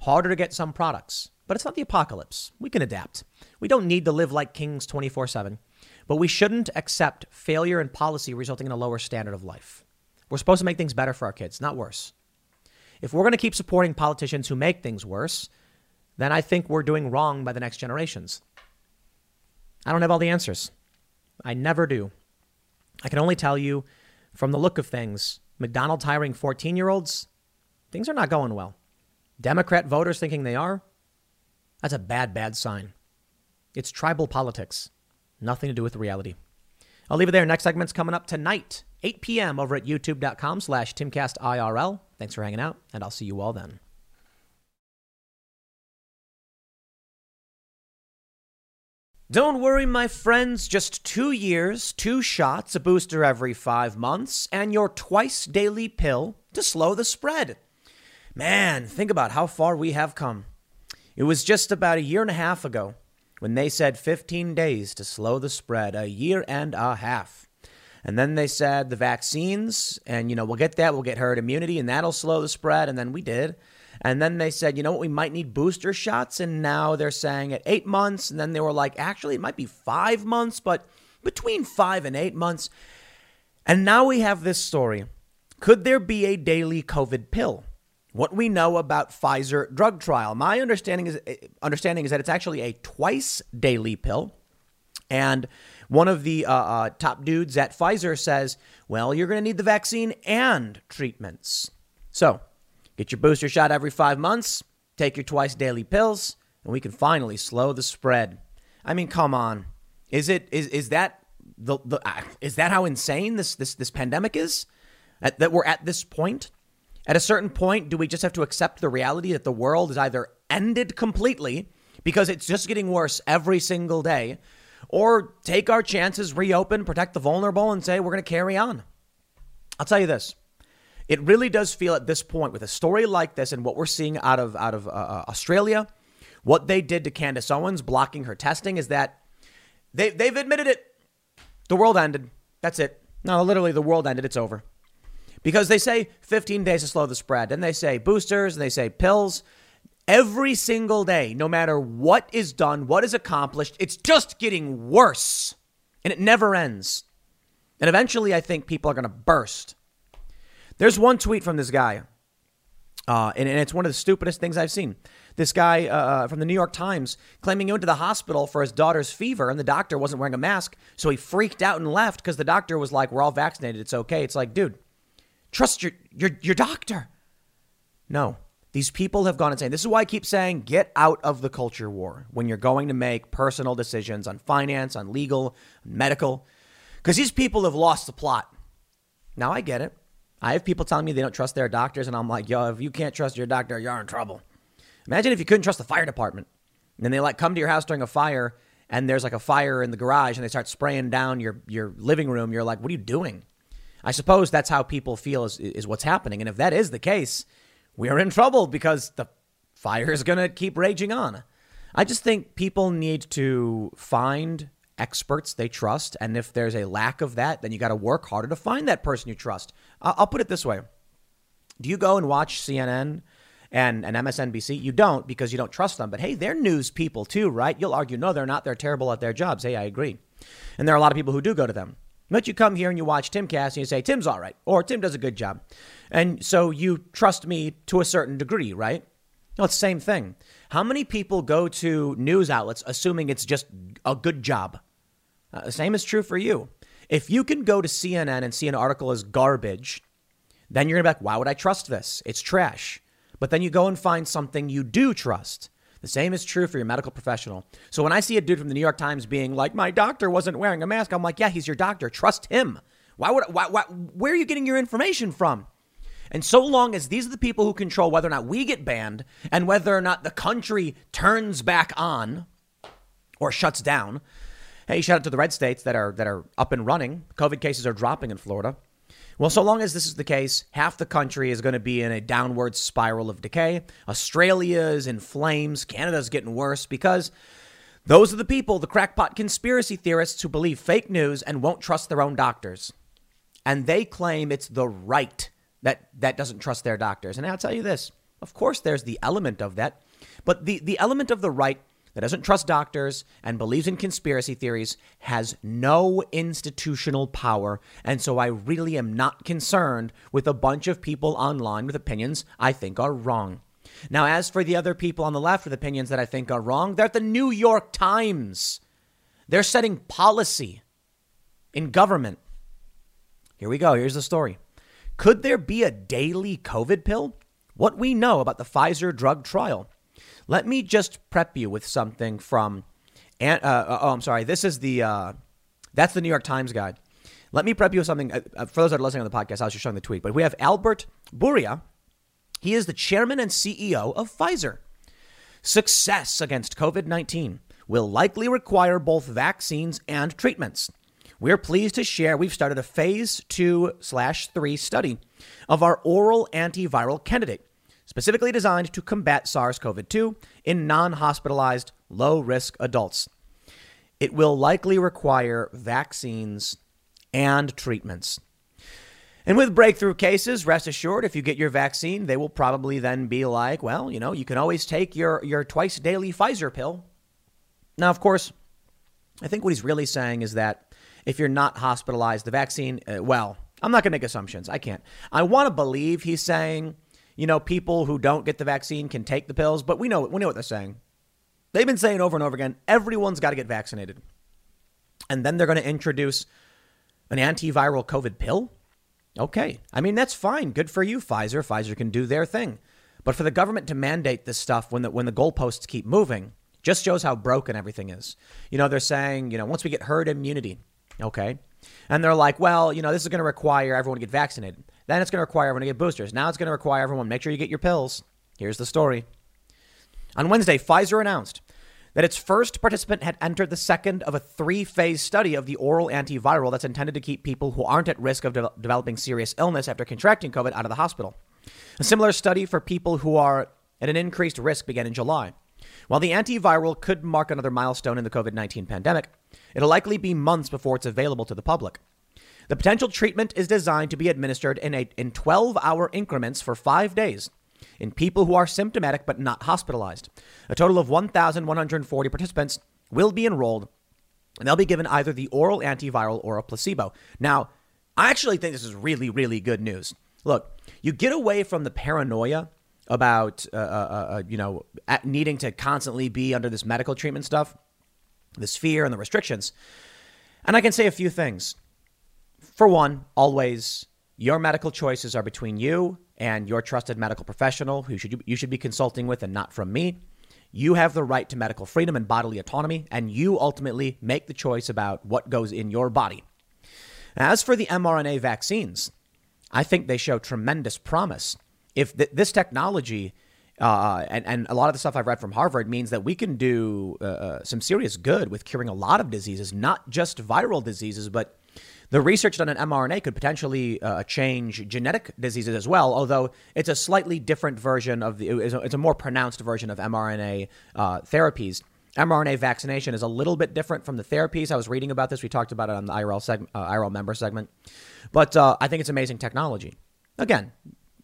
Harder to get some products, but it's not the apocalypse. We can adapt. We don't need to live like kings 24 7, but we shouldn't accept failure in policy resulting in a lower standard of life. We're supposed to make things better for our kids, not worse. If we're going to keep supporting politicians who make things worse, then I think we're doing wrong by the next generations. I don't have all the answers. I never do. I can only tell you from the look of things, McDonald's hiring 14 year olds, things are not going well. Democrat voters thinking they are, that's a bad, bad sign. It's tribal politics, nothing to do with reality. I'll leave it there. Next segment's coming up tonight, 8 p.m. over at youtube.com slash timcastirl. Thanks for hanging out, and I'll see you all then. Don't worry, my friends, just two years, two shots, a booster every five months, and your twice daily pill to slow the spread. Man, think about how far we have come. It was just about a year and a half ago when they said 15 days to slow the spread, a year and a half. And then they said the vaccines, and you know, we'll get that, we'll get herd immunity, and that'll slow the spread. And then we did. And then they said, you know what, we might need booster shots. And now they're saying at eight months. And then they were like, actually, it might be five months, but between five and eight months. And now we have this story. Could there be a daily COVID pill? What we know about Pfizer drug trial. My understanding is eh, understanding is that it's actually a twice daily pill. And one of the uh, uh, top dudes at Pfizer says, well, you're going to need the vaccine and treatments. So Get your booster shot every five months, take your twice daily pills, and we can finally slow the spread. I mean, come on. Is it is is that the, the uh, is that how insane this this this pandemic is? At, that we're at this point? At a certain point, do we just have to accept the reality that the world is either ended completely because it's just getting worse every single day, or take our chances, reopen, protect the vulnerable, and say we're going to carry on? I'll tell you this. It really does feel at this point with a story like this and what we're seeing out of out of uh, uh, Australia, what they did to Candace Owens blocking her testing is that they they've admitted it. The world ended. That's it. No, literally the world ended. It's over. Because they say 15 days to slow the spread, and they say boosters, and they say pills. Every single day, no matter what is done, what is accomplished, it's just getting worse. And it never ends. And eventually, I think people are going to burst. There's one tweet from this guy, uh, and, and, it's one of the stupidest things I've seen. This guy uh, uh, from the New York Times claiming he went to the hospital for his daughter's fever, and the doctor wasn't wearing a mask, so he freaked out and left because the doctor was like, "We're all vaccinated. It's okay." It's like, dude, trust your your your doctor. No, these people have gone insane. This is why I keep saying get out of the culture war when you're going to make personal decisions on finance, on legal, medical, because these people have lost the plot. Now I get it. I have people telling me they don't trust their doctors, and I'm like, yo, if you can't trust your doctor, you're in trouble. Imagine if you couldn't trust the fire department. And they like come to your house during a fire, and there's like a fire in the garage, and they start spraying down your, your living room. You're like, what are you doing? I suppose that's how people feel is, is what's happening. And if that is the case, we are in trouble because the fire is going to keep raging on. I just think people need to find experts they trust. And if there's a lack of that, then you got to work harder to find that person you trust. I'll put it this way Do you go and watch CNN? and, and MSNBC. You don't because you don't trust them. But hey, they're news people too, right? You'll argue, no, they're not. They're terrible at their jobs. Hey, I agree. And there are a lot of people who do go to them. But you come here and you watch Timcast and you say, Tim's all right, or Tim does a good job. And so you trust me to a certain degree, right? It's the same thing. How many people go to news outlets assuming it's just a good job? Uh, the same is true for you. If you can go to CNN and see an article as garbage, then you're going to be like, why would I trust this? It's trash. But then you go and find something you do trust. The same is true for your medical professional. So when I see a dude from the New York Times being like, my doctor wasn't wearing a mask, I'm like, yeah, he's your doctor. Trust him. Why would, why, why, where are you getting your information from? And so long as these are the people who control whether or not we get banned and whether or not the country turns back on or shuts down, Hey, shout out to the red states that are that are up and running. COVID cases are dropping in Florida. Well, so long as this is the case, half the country is going to be in a downward spiral of decay. Australia is in flames. Canada's getting worse because those are the people, the crackpot conspiracy theorists who believe fake news and won't trust their own doctors. And they claim it's the right that, that doesn't trust their doctors. And I'll tell you this of course, there's the element of that, but the, the element of the right that doesn't trust doctors and believes in conspiracy theories has no institutional power. And so I really am not concerned with a bunch of people online with opinions I think are wrong. Now, as for the other people on the left with opinions that I think are wrong, they're at the New York Times. They're setting policy in government. Here we go. Here's the story. Could there be a daily COVID pill? What we know about the Pfizer drug trial. Let me just prep you with something from, uh, uh, oh, I'm sorry. This is the, uh, that's the New York Times guide. Let me prep you with something. Uh, uh, for those that are listening on the podcast, I was just showing the tweet, but we have Albert Bourla. He is the chairman and CEO of Pfizer. Success against COVID 19 will likely require both vaccines and treatments. We're pleased to share we've started a phase two slash three study of our oral antiviral candidate specifically designed to combat SARS CoV 2 in non hospitalized, low risk adults. It will likely require vaccines and treatments. And with breakthrough cases, rest assured, if you get your vaccine, they will probably then be like, well, you know, you can always take your, your twice daily Pfizer pill. Now, of course, I think what he's really saying is that if you're not hospitalized, the vaccine, uh, well, I'm not going to make assumptions. I can't. I want to believe he's saying you know, people who don't get the vaccine can take the pills, but we know we know what they're saying. They've been saying over and over again, everyone's got to get vaccinated. And then they're going to introduce an antiviral COVID pill? Okay. I mean, that's fine. Good for you, Pfizer. Pfizer can do their thing. But for the government to mandate this stuff when the, when the goalposts keep moving just shows how broken everything is. You know, they're saying, you know, once we get herd immunity, okay? And they're like, well, you know, this is going to require everyone to get vaccinated. Then it's going to require everyone to get boosters. Now it's going to require everyone make sure you get your pills. Here's the story. On Wednesday, Pfizer announced that its first participant had entered the second of a three phase study of the oral antiviral that's intended to keep people who aren't at risk of de- developing serious illness after contracting COVID out of the hospital. A similar study for people who are at an increased risk began in July. While the antiviral could mark another milestone in the COVID 19 pandemic, it'll likely be months before it's available to the public. The potential treatment is designed to be administered in, a, in 12 hour increments for five days in people who are symptomatic but not hospitalized. A total of 1,140 participants will be enrolled, and they'll be given either the oral antiviral or a placebo. Now, I actually think this is really, really good news. Look, you get away from the paranoia about, uh, uh, uh, uh you know, needing to constantly be under this medical treatment stuff, this fear and the restrictions. And I can say a few things. For one, always your medical choices are between you and your trusted medical professional who should you, should be consulting with and not from me. You have the right to medical freedom and bodily autonomy, and you ultimately make the choice about what goes in your body. As for the mRNA vaccines, I think they show tremendous promise. If th- this technology uh, and, and a lot of the stuff I've read from Harvard means that we can do uh, uh some serious good with curing a lot of diseases, not just viral diseases, but the research done in mRNA could potentially uh, change genetic diseases as well, although it's a slightly different version of the, it's a more pronounced version of mRNA uh, therapies. mRNA vaccination is a little bit different from the therapies. I was reading about this. We talked about it on the IRL, seg- uh, IRL member segment. But uh, I think it's amazing technology. Again,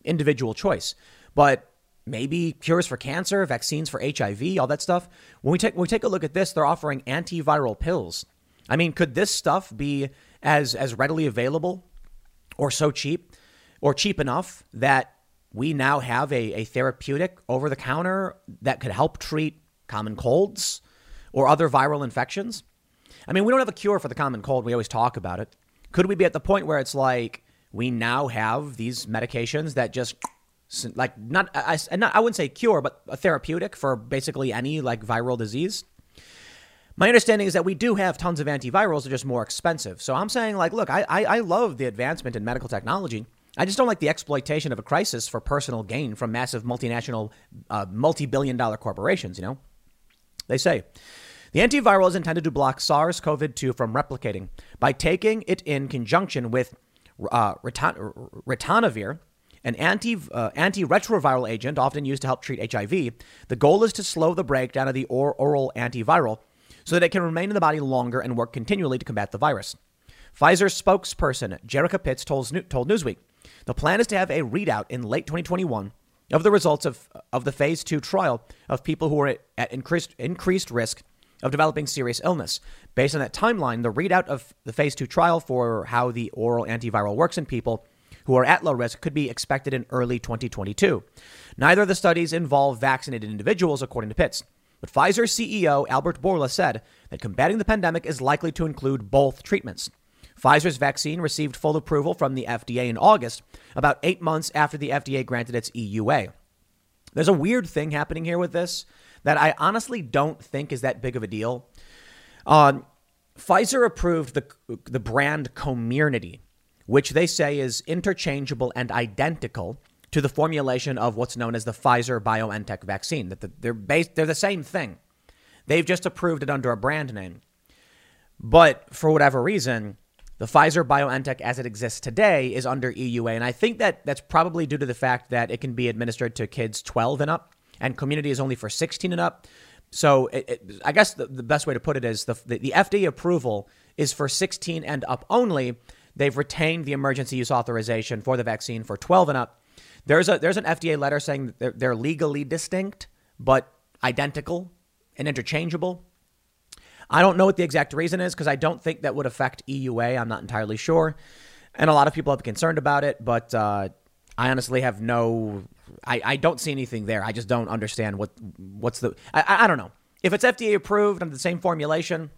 individual choice. But maybe cures for cancer, vaccines for HIV, all that stuff. When we take when we take a look at this, they're offering antiviral pills. I mean, could this stuff be as as readily available or so cheap or cheap enough that we now have a, a therapeutic over the counter that could help treat common colds or other viral infections? I mean, we don't have a cure for the common cold. We always talk about it. Could we be at the point where it's like we now have these medications that just like not I, not I wouldn't say cure, but a therapeutic for basically any like viral disease? My understanding is that we do have tons of antivirals, they're just more expensive. So I'm saying, like, look, I, I, I love the advancement in medical technology. I just don't like the exploitation of a crisis for personal gain from massive multinational, uh, multi billion dollar corporations, you know? They say The antiviral is intended to block SARS CoV 2 from replicating by taking it in conjunction with uh, ritonavir, an anti, uh, antiretroviral agent often used to help treat HIV. The goal is to slow the breakdown of the or- oral antiviral so that it can remain in the body longer and work continually to combat the virus. Pfizer spokesperson Jerica Pitts told, Newsweek the plan is to have a readout in late 2021 of the results of, of the phase two trial of people who are at increased, increased risk of developing serious illness. Based on that timeline, the readout of the phase two trial for how the oral antiviral works in people who are at low risk could be expected in early 2022. Neither of the studies involve vaccinated individuals, according to Pitts. But Pfizer CEO Albert Bourla said that combating the pandemic is likely to include both treatments. Pfizer's vaccine received full approval from the FDA in August, about eight months after the FDA granted its EUA. There's a weird thing happening here with this that I honestly don't think is that big of a deal. Uh, Pfizer approved the, the brand Comirnaty, which they say is interchangeable and identical to the formulation of what's known as the Pfizer BioNTech vaccine. That the, they're based, they're the same thing. They've just approved it under a brand name. But for whatever reason, the Pfizer BioNTech as it exists today is under EUA. And I think that that's probably due to the fact that it can be administered to kids 12 and up, and Comirnaty is only for 16 and up. So it, it, I guess the, the, best way to put it is the, the, the FDA approval is for 16 and up only. They've retained the emergency use authorization for the vaccine for 12 and up. There's a there's an FDA letter saying they're, they're legally distinct but identical and interchangeable. I don't know what the exact reason is because I don't think that would affect EUA. I'm not entirely sure. And a lot of people have concerned about it, but uh, I honestly have no, I, I don't see anything there. I just don't understand what what's the, I, I don't know. If it's FDA approved under the same formulation,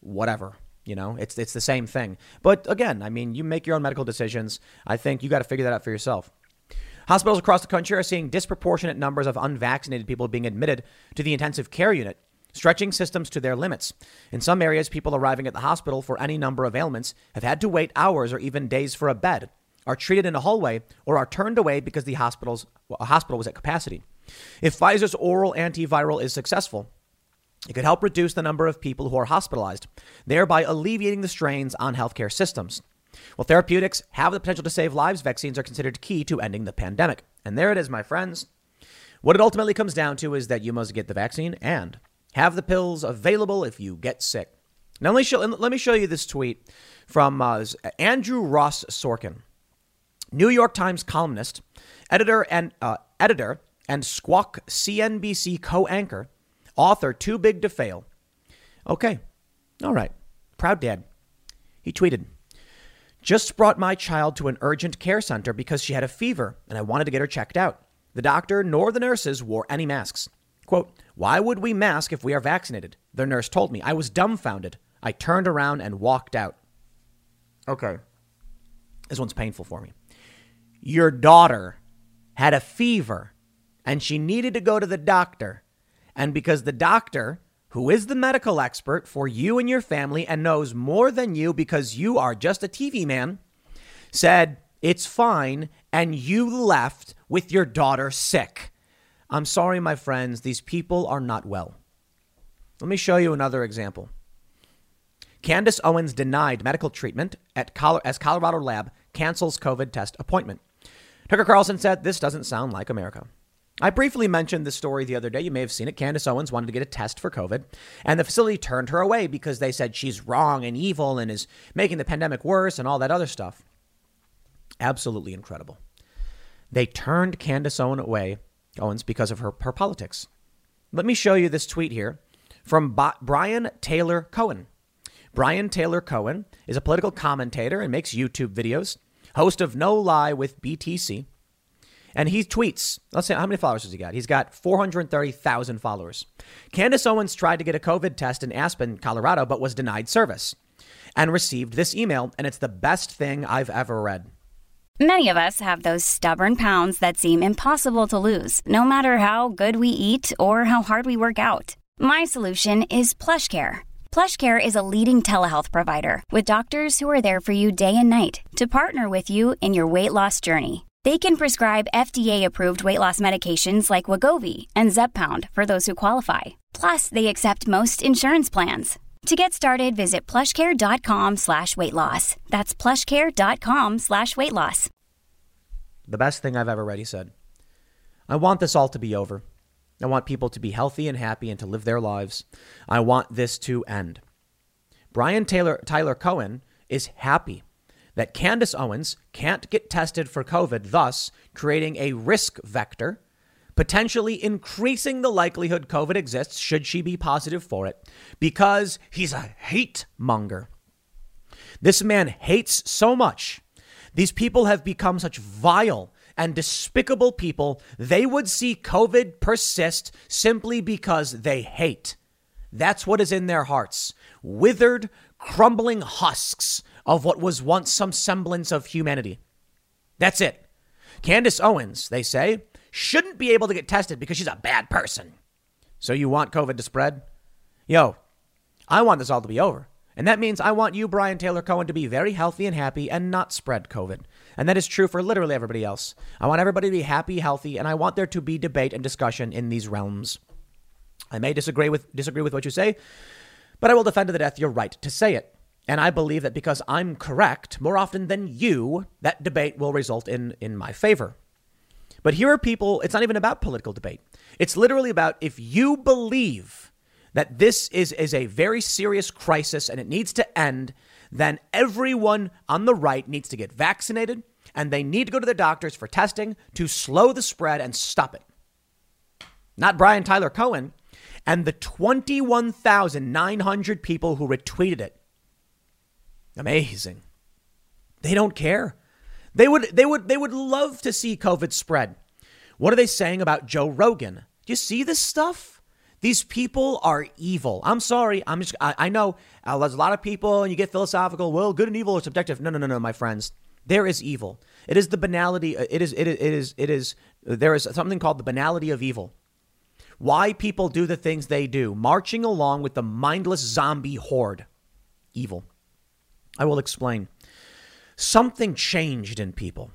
whatever. You know, it's it's the same thing. But again, I mean, you make your own medical decisions. I think you got to figure that out for yourself. Hospitals across the country are seeing disproportionate numbers of unvaccinated people being admitted to the intensive care unit stretching systems to their limits. In some areas, people arriving at the hospital for any number of ailments have had to wait hours or even days for a bed, are treated in a hallway, or are turned away because the hospital's, well, hospital was at capacity. If Pfizer's oral antiviral is successful, it could help reduce the number of people who are hospitalized, thereby alleviating the strains on healthcare systems. Well, therapeutics have the potential to save lives. Vaccines are considered key to ending the pandemic. And there it is, my friends. What it ultimately comes down to is that you must get the vaccine and have the pills available if you get sick. Now, let me show, let me show you this tweet from uh, Andrew Ross Sorkin, New York Times columnist, editor and uh, editor and Squawk CNBC co-anchor, author too big to fail. Okay, all right, proud dad. He tweeted, "Just brought my child to an urgent care center because she had a fever and I wanted to get her checked out. The doctor nor the nurses wore any masks. Quote, Why would we mask if we are vaccinated? The nurse told me. I was dumbfounded. I turned around and walked out. Okay. This one's painful for me. Your daughter had a fever and she needed to go to the doctor. And because the doctor, who is the medical expert for you and your family and knows more than you because you are just a TV man, said, It's fine. And you left with your daughter sick. I'm sorry, my friends, these people are not well. Let me show you another example. Candace Owens denied medical treatment at Col- as Colorado lab cancels COVID test appointment. Tucker Carlson said, This doesn't sound like America. I briefly mentioned this story the other day. You may have seen it. Candace Owens wanted to get a test for COVID, and the facility turned her away because they said she's wrong and evil and is making the pandemic worse and all that other stuff. Absolutely incredible. They turned Candace Owens away Owens because of her, her politics. Let me show you this tweet here from Brian Taylor Cohen. Brian Taylor Cohen is a political commentator and makes YouTube videos, host of No Lie with BTC. And he tweets, let's see how many followers has he got? He's got 430,000 followers. Candace Owens tried to get a COVID test in Aspen, Colorado, but was denied service and received this email, and it's the best thing I've ever read. Many of us have those stubborn pounds that seem impossible to lose, no matter how good we eat or how hard we work out. My solution is PlushCare. PlushCare is a leading telehealth provider with doctors who are there for you day and night to partner with you in your weight loss journey. They can prescribe FDA-approved weight loss medications like Wegovy and Zepbound for those who qualify Plus, they accept most insurance plans. To get started, visit plushcare.com slash weight loss. That's plushcare.com slash weight loss. The best thing I've ever read, he said. I want this all to be over. I want people to be healthy and happy and to live their lives. I want this to end. Brian Taylor Tyler Cohen is happy that Candace Owens can't get tested for COVID, thus creating a risk vector potentially increasing the likelihood COVID exists should she be positive for it because he's a hate monger. This man hates so much. These people have become such vile and despicable people, they would see COVID persist simply because they hate. That's what is in their hearts withered, crumbling husks of what was once some semblance of humanity. That's it. Candace Owens, they say, shouldn't be able to get tested because she's a bad person. So you want COVID to spread? Yo, I want this all to be over. And that means I want you, Brian Taylor Cohen, to be very healthy and happy and not spread COVID. And that is true for literally everybody else. I want everybody to be happy, healthy, and I want there to be debate and discussion in these realms. I may disagree with disagree with what you say, but I will defend to the death your right to say it. And I believe that because I'm correct more often than you, that debate will result in in my favor. But here are people, it's not even about political debate. It's literally about if you believe that this is, is a very serious crisis and it needs to end, then everyone on the right needs to get vaccinated and they need to go to the doctors for testing to slow the spread and stop it. Not Brian Tyler Cohen and the 21,900 people who retweeted it. Amazing. They don't care. They would they would they would love to see COVID spread. What are they saying about Joe Rogan? Do you see this stuff? These people are evil. I'm sorry. I'm just I, I know uh, there's a lot of people and you get philosophical. Well, good and evil are subjective. No, no, no, no, my friends. There is evil. It is the banality. Uh, it is it is it is it is there is something called the banality of evil. Why people do the things they do, marching along with the mindless zombie horde. Evil. I will explain something changed in people.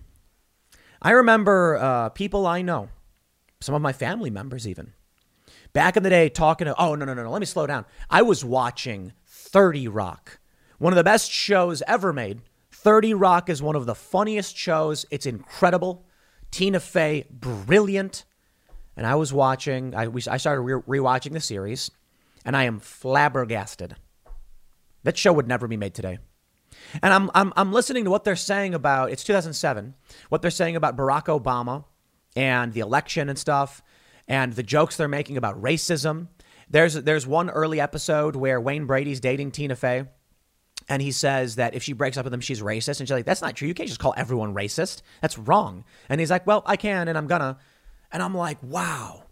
I remember uh, people I know, some of my family members even, back in the day talking to, oh, no, no, no, no, let me slow down. I was watching 30 Rock, one of the best shows ever made. 30 Rock is one of the funniest shows. It's incredible. Tina Fey, brilliant. And I was watching, I, we, I started re- rewatching the series, and I am flabbergasted. That show would never be made today. And I'm, I'm, I'm listening to what they're saying about, it's 2007, what they're saying about Barack Obama and the election and stuff, and the jokes they're making about racism. There's, there's one early episode where Wayne Brady's dating Tina Fey. And he says that if she breaks up with him, she's racist. And she's like, that's not true. You can't just call everyone racist. That's wrong. And he's like, well, I can and I'm gonna. And I'm like, wow.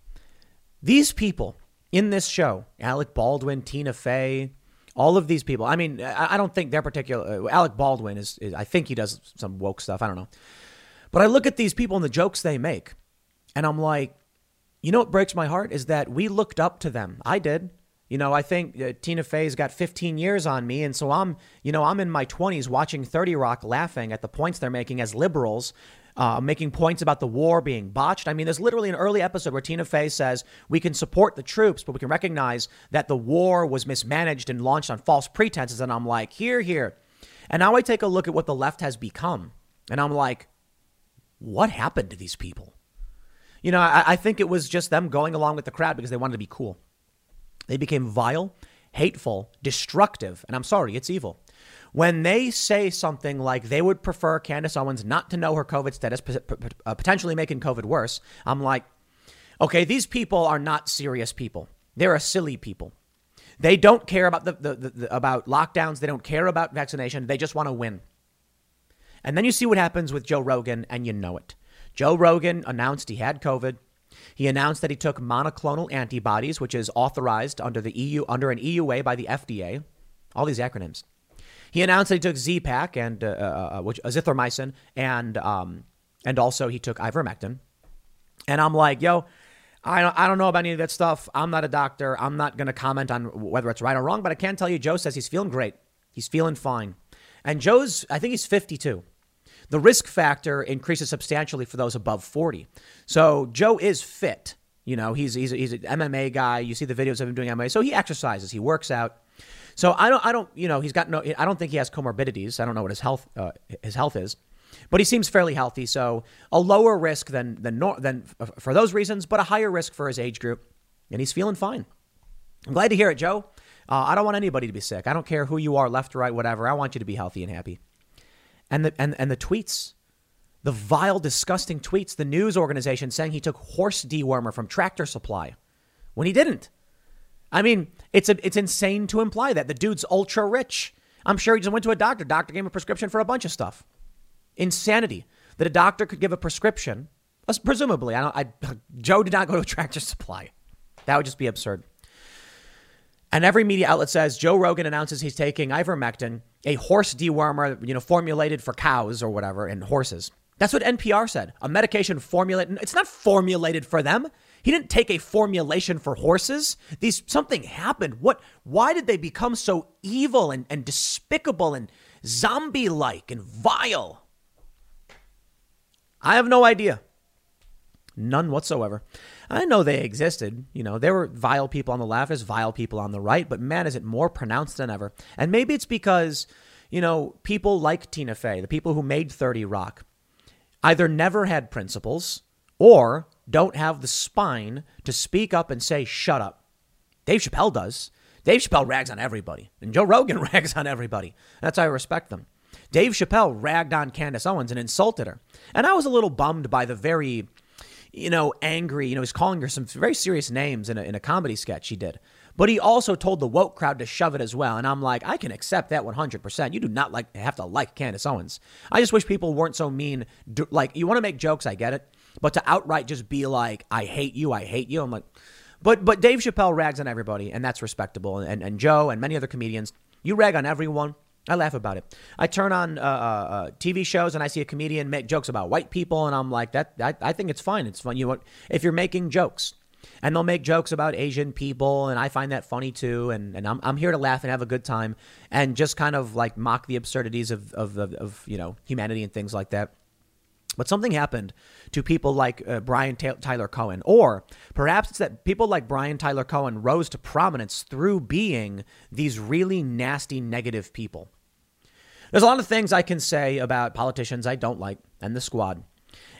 These people in this show, Alec Baldwin, Tina Fey, all of these people. I mean, I, don't think they're particular. Uh, Alec Baldwin is, is, I think he does some woke stuff. I don't know. But I look at these people and the jokes they make, and I'm like, you know what breaks my heart is that we looked up to them. I did. You know, I think uh, Tina Fey's got 15 years on me, and so I'm, you know, I'm in my 20s watching 30 Rock, laughing at the points they're making as liberals uh, making points about the war being botched. I mean, there's literally an early episode where Tina Fey says we can support the troops, but we can recognize that the war was mismanaged and launched on false pretenses. And I'm like, here, here. And now I take a look at what the left has become, and I'm like, what happened to these people? You know, I, I think it was just them going along with the crowd because they wanted to be cool. They became vile, hateful, destructive, and I'm sorry, it's evil. When they say something like they would prefer Candace Owens not to know her COVID status, uh, potentially making COVID worse, I'm like, okay, these people are not serious people. They're a silly people. They don't care about the, the, the, the about lockdowns. They don't care about vaccination. They just want to win. And then you see what happens with Joe Rogan, and you know it. Joe Rogan announced he had COVID. He announced that he took monoclonal antibodies, which is authorized under the EU under an EUA by the FDA. All these acronyms. He announced that he took Z-Pak and uh, uh, uh, which azithromycin and um, and also he took ivermectin. And I'm like, yo, I don't, I don't know about any of that stuff. I'm not a doctor. I'm not going to comment on whether it's right or wrong, but I can tell you Joe says he's feeling great. He's feeling fine. And Joe's, I think he's 52. The risk factor increases substantially for those above 40. So Joe is fit. You know, he's he's he's an MMA guy. You see the videos of him doing MMA. So he exercises, he works out. So I don't I don't you know he's got no I don't think he has comorbidities. I don't know what his health uh, his health is, but he seems fairly healthy. So a lower risk than than than for those reasons, but a higher risk for his age group, and he's feeling fine. I'm glad to hear it, Joe. Uh, I don't want anybody to be sick. I don't care who you are, left or right, whatever. I want you to be healthy and happy. And the and and the tweets the vile, disgusting tweets, the news organization saying he took horse dewormer from Tractor Supply when he didn't. I mean, it's a, it's insane to imply that the dude's ultra rich. I'm sure he just went to a doctor. Doctor gave him a prescription for a bunch of stuff. Insanity that a doctor could give a prescription. Presumably, I don't. I, Joe did not go to a Tractor Supply. That would just be absurd. And every media outlet says Joe Rogan announces he's taking ivermectin, a horse dewormer, you know, formulated for cows or whatever and horses. That's what NPR said. A medication formulated. It's not formulated for them. He didn't take a formulation for horses. These something happened. What? Why did they become so evil and, and despicable and zombie-like and vile? I have no idea. None whatsoever. I know they existed. You know, there were vile people on the left, there's vile people on the right, but man, is it more pronounced than ever. And maybe it's because, you know, people like Tina Fey, the people who made 30 Rock, either never had principles or don't have the spine to speak up and say, shut up. Dave Chappelle does. Dave Chappelle rags on everybody, and Joe Rogan rags on everybody. That's how I respect them. Dave Chappelle ragged on Candace Owens and insulted her. And I was a little bummed by the very, you know, angry, you know, he's calling her some very serious names in a, in a comedy sketch he did. But he also told the woke crowd to shove it as well. And I'm like, I can accept that 100%. You do not like have to like Candace Owens. I just wish people weren't so mean. Like, you want to make jokes, I get it. But to outright just be like, I hate you, I hate you, I'm like, but but Dave Chappelle rags on everybody, and that's respectable. And, and Joe and many other comedians, you rag on everyone. I laugh about it. I turn on uh, uh, uh TV shows and I see a comedian make jokes about white people, and I'm like, that. I, I think it's fine. It's fun. You want if you're making jokes, and they'll make jokes about Asian people, and I find that funny too. And, and I'm, I'm here to laugh and have a good time, and just kind of like mock the absurdities of, of, of, of you know humanity and things like that. But something happened to people like uh, Brian Ta- Tyler Cohen, or perhaps it's that people like Brian Tyler Cohen rose to prominence through being these really nasty, negative people. There's a lot of things I can say about politicians I don't like and the squad.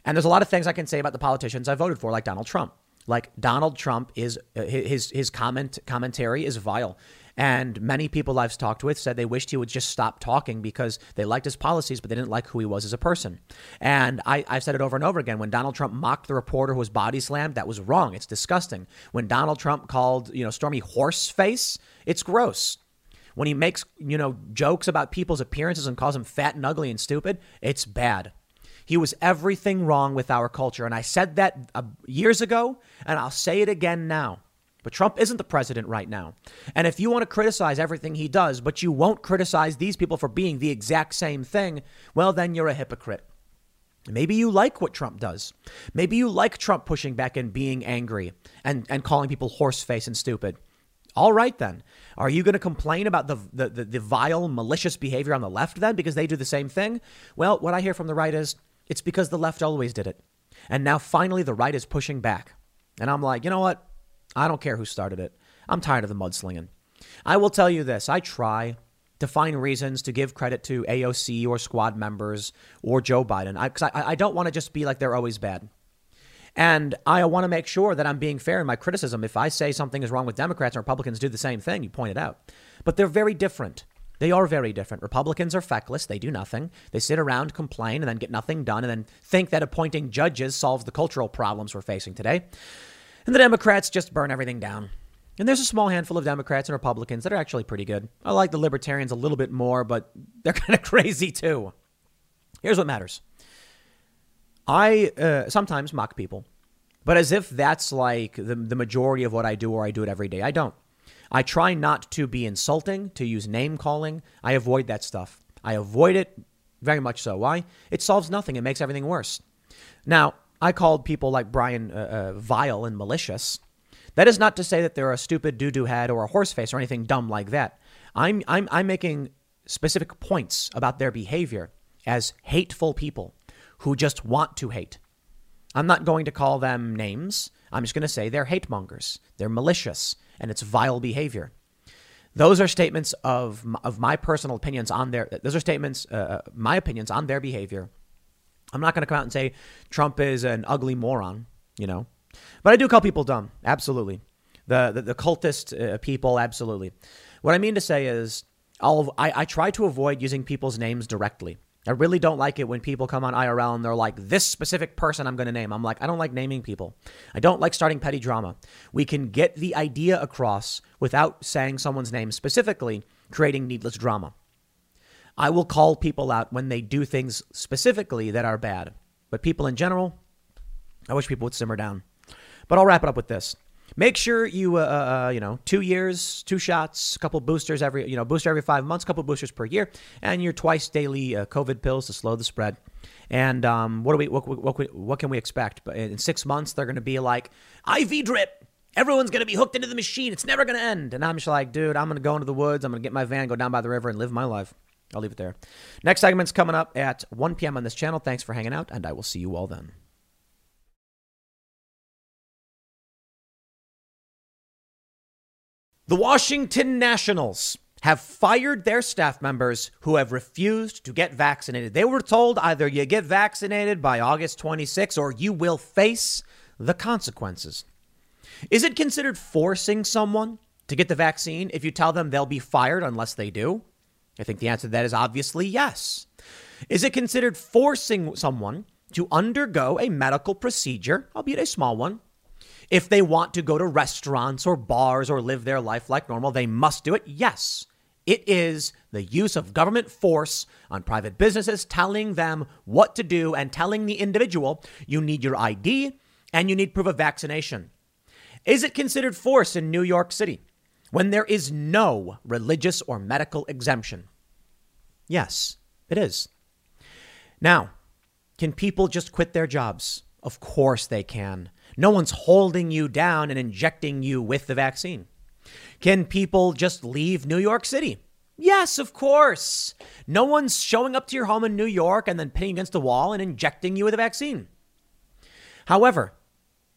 And there's a lot of things I can say about the politicians I voted for, like Donald Trump. Like Donald Trump is uh, his his comment commentary is vile. And many people I've talked with said they wished he would just stop talking because they liked his policies, but they didn't like who he was as a person. And I, have said it over and over again. When Donald Trump mocked the reporter who was body slammed, that was wrong. It's disgusting. When Donald Trump called, you know, Stormy horse face, it's gross. When he makes, you know, jokes about people's appearances and calls them fat and ugly and stupid, it's bad. He was everything wrong with our culture. And I said that uh, years ago, and I'll say it again now. But Trump isn't the president right now. And if you want to criticize everything he does, but you won't criticize these people for being the exact same thing, well, then you're a hypocrite. Maybe you like what Trump does. Maybe you like Trump pushing back and being angry and, and calling people horseface and stupid. All right, then. Are you going to complain about the, the, the, the, vile, malicious behavior on the left then because they do the same thing? Well, what I hear from the right is it's because the left always did it. And now finally the right is pushing back. And I'm like, you know what? I don't care who started it. I'm tired of the mudslinging. I will tell you this I try to find reasons to give credit to AOC or squad members or Joe Biden because I, I, I don't want to just be like they're always bad. And I want to make sure that I'm being fair in my criticism. If I say something is wrong with Democrats and Republicans do the same thing, you point it out. But they're very different. They are very different. Republicans are feckless. They do nothing. They sit around, complain, and then get nothing done, and then think that appointing judges solves the cultural problems we're facing today. And the Democrats just burn everything down. And there's a small handful of Democrats and Republicans that are actually pretty good. I like the Libertarians a little bit more, but they're kind of crazy too. Here's what matters I uh, sometimes mock people, but as if that's like the, the majority of what I do or I do it every day. I don't. I try not to be insulting, to use name calling. I avoid that stuff. I avoid it very much so. Why? It solves nothing, it makes everything worse. Now, I called people like Brian uh, uh, vile and malicious. That is not to say that they're a stupid doo doo head or a horse face or anything dumb like that. I'm, I'm, I'm making specific points about their behavior as hateful people who just want to hate. I'm not going to call them names. I'm just going to say they're hate mongers. They're malicious and it's vile behavior. Those are statements of, of my personal opinions on their, those are statements, uh, uh my opinions on their behavior. I'm not going to come out and say Trump is an ugly moron, you know, but I do call people dumb. Absolutely. The, the, the cultist uh, people, absolutely. What I mean to say is, I'll, I, I try to avoid using people's names directly. I really don't like it when people come on IRL and they're like, this specific person I'm going to name. I'm like, I don't like naming people. I don't like starting petty drama. We can get the idea across without saying someone's name specifically, creating needless drama. I will call people out when they do things specifically that are bad. But people in general, I wish people would simmer down. But I'll wrap it up with this. Make sure you, uh, uh, uh, you know, two years, two shots, a couple boosters every, you know, booster every five months, couple boosters per year, and your twice daily uh, COVID pills to slow the spread. And um, what do we, what, what, what can we expect? In six months, they're going to be like IV drip. Everyone's going to be hooked into the machine. It's never going to end. And I'm just like, dude, I'm going to go into the woods. I'm going to get my van, go down by the river, and live my life. I'll leave it there. Next segment's coming up at 1 p.m. on this channel. Thanks for hanging out, and I will see you all then. The Washington Nationals have fired their staff members who have refused to get vaccinated. They were told either you get vaccinated by August 26 or you will face the consequences. Is it considered forcing someone to get the vaccine if you tell them they'll be fired unless they do? I think the answer to that is obviously yes. Is it considered forcing someone to undergo a medical procedure, albeit a small one, if they want to go to restaurants or bars or live their life like normal, they must do it. Yes, it is the use of government force on private businesses telling them what to do and telling the individual you need your ID and you need proof of vaccination. Is it considered force in New York City when there is no religious or medical exemption? Yes, it is. Now, can people just quit their jobs? Of course they can. No one's holding you down and injecting you with the vaccine. Can people just leave New York City? Yes, of course. No one's showing up to your home in New York and then pinning against the wall and injecting you with a vaccine. However,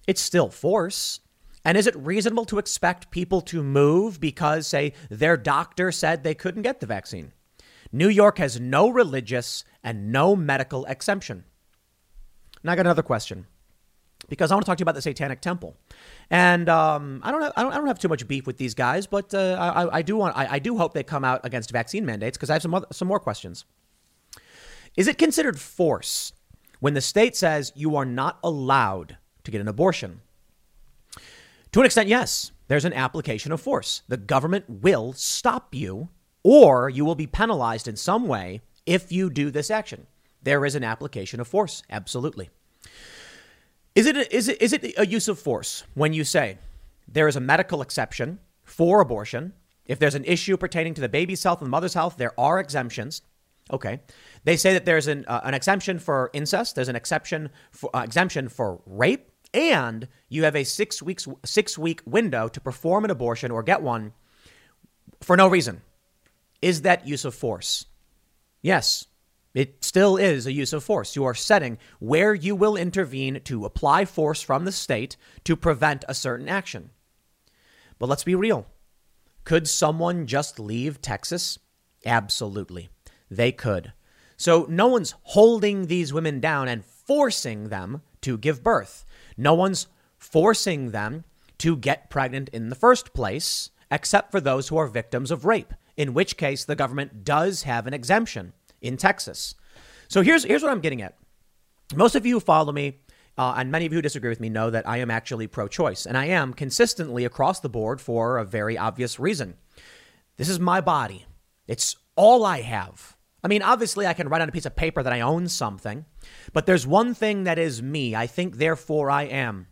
it's still force. And is it reasonable to expect people to move because, say, their doctor said they couldn't get the vaccine? New York has no religious and no medical exemption. Now, I got another question because I want to talk to you about the Satanic Temple. And um, I don't have I don't, I don't have too much beef with these guys, but uh, I, I do want I, I do hope they come out against vaccine mandates because I have some other, some more questions. Is it considered force when the state says you are not allowed to get an abortion? To an extent, yes. There's an application of force. The government will stop you, or you will be penalized in some way if you do this action. There is an application of force, absolutely. Is it, a, is, it, is it a use of force when you say there is a medical exception for abortion? If there's an issue pertaining to the baby's health and the mother's health, there are exemptions. Okay. They say that there's an, uh, an exemption for incest, there's an exception for, uh, exemption for rape, and you have a six weeks six week window to perform an abortion or get one for no reason. Is that use of force? Yes. It still is a use of force. You are setting where you will intervene to apply force from the state to prevent a certain action. But let's be real. Could someone just leave Texas? Absolutely. They could. So no one's holding these women down and forcing them to give birth. No one's forcing them to get pregnant in the first place, except for those who are victims of rape, in which case the government does have an exemption in Texas. So here's here's what I'm getting at. Most of you who follow me, uh, and many of you who disagree with me, know that I am actually pro-choice, and I am consistently across the board for a very obvious reason. This is my body. It's all I have. I mean, obviously, I can write on a piece of paper that I own something, but there's one thing that is me. I think, therefore, I am.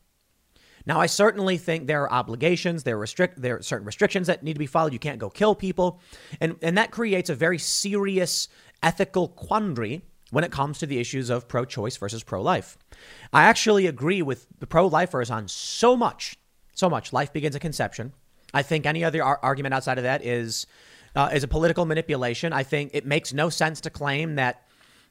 Now, I certainly think there are obligations, there are, restrict, there are certain restrictions that need to be followed. You can't go kill people. And, and that creates a very serious ethical quandary when it comes to the issues of pro choice versus pro life. I actually agree with the pro lifers on so much, so much. Life begins at conception. I think any other ar- argument outside of that is, uh, is a political manipulation. I think it makes no sense to claim that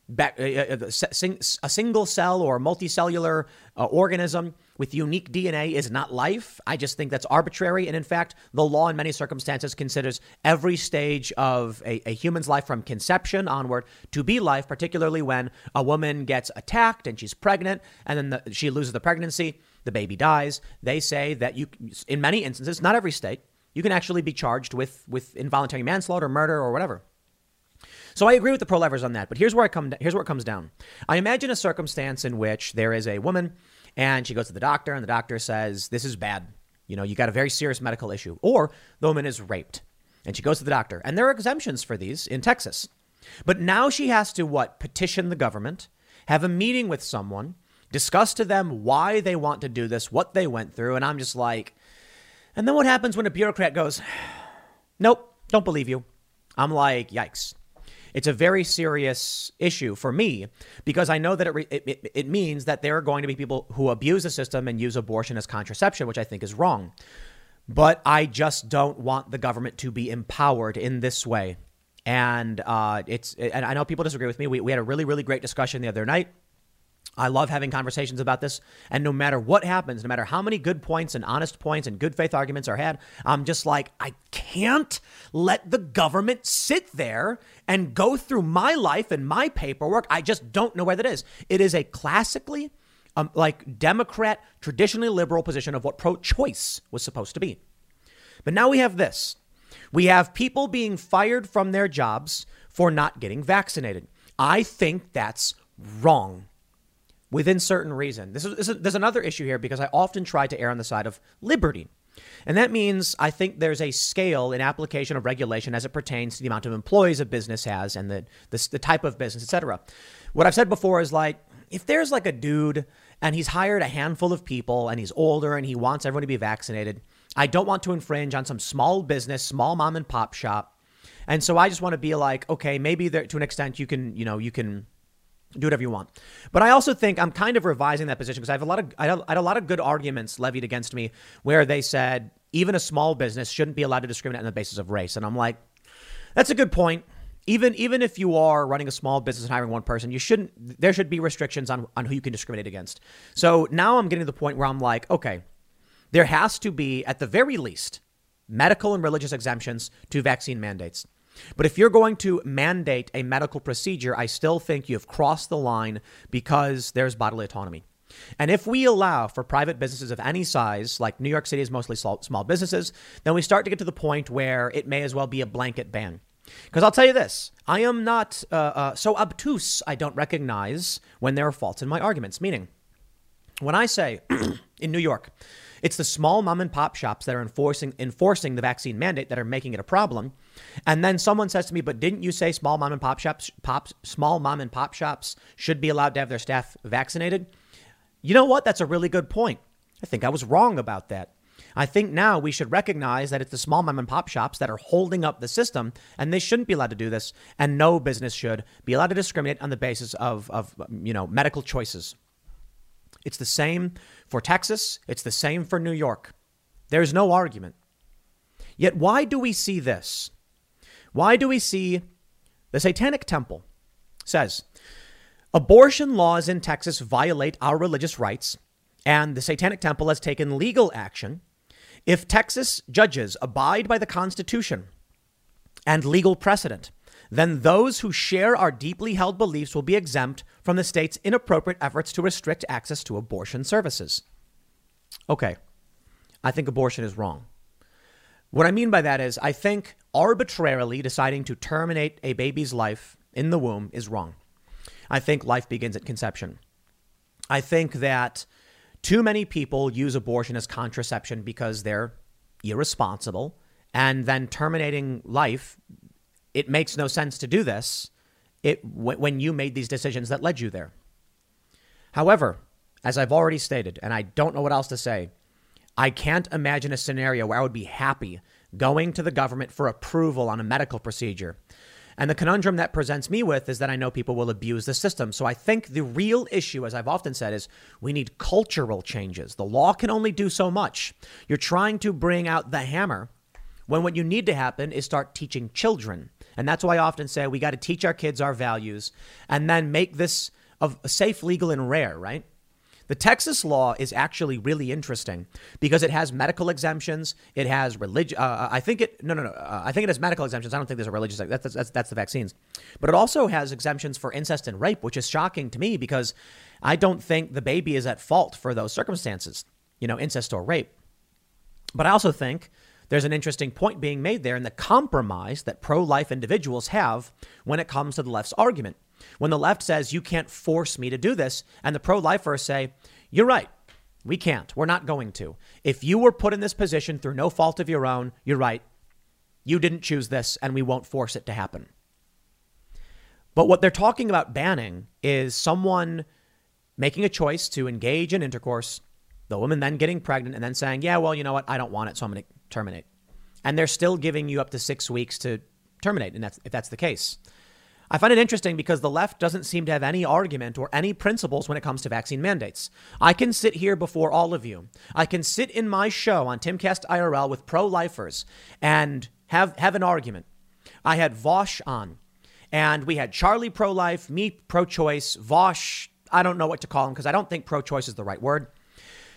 a single cell or multicellular uh, organism with unique DNA is not life. I just think that's arbitrary. And in fact, the law in many circumstances considers every stage of a, a human's life from conception onward to be life, particularly when a woman gets attacked and she's pregnant and then the, she loses the pregnancy, the baby dies. They say that you, in many instances, not every state, you can actually be charged with, with involuntary manslaughter, murder, or whatever. So I agree with the pro-lifers on that, but here's where I come. Here's where it comes down. I imagine a circumstance in which there is a woman, and she goes to the doctor, and the doctor says, "This is bad. You know, you got a very serious medical issue." Or the woman is raped, and she goes to the doctor, and there are exemptions for these in Texas. But now she has to what? Petition the government, have a meeting with someone, discuss to them why they want to do this, what they went through, and I'm just like, and then what happens when a bureaucrat goes, "Nope, don't believe you." I'm like, yikes. It's a very serious issue for me because I know that it, it, it means that there are going to be people who abuse the system and use abortion as contraception, which I think is wrong. But I just don't want the government to be empowered in this way. And uh, it's, and I know people disagree with me. We, we had a really, really great discussion the other night I love having conversations about this. And no matter what happens, no matter how many good points and honest points and good faith arguments are had, I'm just like, I can't let the government sit there and go through my life and my paperwork. I just don't know where that is. It is a classically, um, like, Democrat, traditionally liberal position of what pro choice was supposed to be. But now we have this we have people being fired from their jobs for not getting vaccinated. I think that's wrong within certain reason. This is, this is, there's another issue here because I often try to err on the side of liberty. And that means I think there's a scale in application of regulation as it pertains to the amount of employees a business has and the, the, the type of business, etc. What I've said before is like, if there's like a dude and he's hired a handful of people and he's older and he wants everyone to be vaccinated, I don't want to infringe on some small business, small mom and pop shop. And so I just want to be like, okay, maybe there, to an extent you can, you know, you can do whatever you want. But I also think I'm kind of revising that position because I have a lot of I had a lot of good arguments levied against me where they said even a small business shouldn't be allowed to discriminate on the basis of race, and I'm like, that's a good point. Even even if you are running a small business and hiring one person, you shouldn't. There should be restrictions on on who you can discriminate against. So now I'm getting to the point where I'm like, okay, there has to be at the very least medical and religious exemptions to vaccine mandates. But if you're going to mandate a medical procedure, I still think you have crossed the line because there's bodily autonomy. And if we allow for private businesses of any size, like New York City is mostly small businesses, then we start to get to the point where it may as well be a blanket ban. Because I'll tell you this I am not uh, uh, so obtuse, I don't recognize when there are faults in my arguments. Meaning, when I say in New York, it's the small mom and pop shops that are enforcing enforcing the vaccine mandate that are making it a problem. And then someone says to me, "But didn't you say small mom and pop shops, pops, small mom and pop shops should be allowed to have their staff vaccinated?" You know what? That's a really good point. I think I was wrong about that. I think now we should recognize that it's the small mom and pop shops that are holding up the system, and they shouldn't be allowed to do this. And no business should be allowed to discriminate on the basis of, of you know, medical choices. It's the same for Texas, it's the same for New York. There's no argument. Yet, why do we see this? Why do we see the Satanic Temple says abortion laws in Texas violate our religious rights, and the Satanic Temple has taken legal action. If Texas judges abide by the Constitution and legal precedent, then those who share our deeply held beliefs will be exempt from the state's inappropriate efforts to restrict access to abortion services. Okay, I think abortion is wrong. What I mean by that is, I think arbitrarily deciding to terminate a baby's life in the womb is wrong. I think life begins at conception. I think that too many people use abortion as contraception because they're irresponsible, and then terminating life it makes no sense to do this it, when you made these decisions that led you there. However, as I've already stated, and I don't know what else to say, I can't imagine a scenario where I would be happy going to the government for approval on a medical procedure. And the conundrum that presents me with is that I know people will abuse the system. So I think the real issue, as I've often said, is we need cultural changes. The law can only do so much. You're trying to bring out the hammer when what you need to happen is start teaching children. And that's why I often say we got to teach our kids our values and then make this of safe, legal, and rare, right? The Texas law is actually really interesting because it has medical exemptions. It has religion. Uh, I think it. No, no, no. Uh, I think it has medical exemptions. I don't think there's a religious. That's, that's that's the vaccines, but it also has exemptions for incest and rape, which is shocking to me because I don't think the baby is at fault for those circumstances. You know, incest or rape. But I also think there's an interesting point being made there in the compromise that pro-life individuals have when it comes to the left's argument. When the left says, you can't force me to do this, and the pro lifers say, you're right. We can't. We're not going to. If you were put in this position through no fault of your own, you're right. You didn't choose this, and we won't force it to happen. But what they're talking about banning is someone making a choice to engage in intercourse, the woman then getting pregnant, and then saying, yeah, well, you know what? I don't want it, so I'm going to terminate. And they're still giving you up to six weeks to terminate, and that's, if that's the case. I find it interesting because the left doesn't seem to have any argument or any principles when it comes to vaccine mandates. I can sit here before all of you. I can sit in my show on Timcast IRL with pro lifers and have, have an argument. I had Vaush on, and we had Charlie pro life, me pro choice, Vaush, I don't know what to call him because I don't think pro choice is the right word.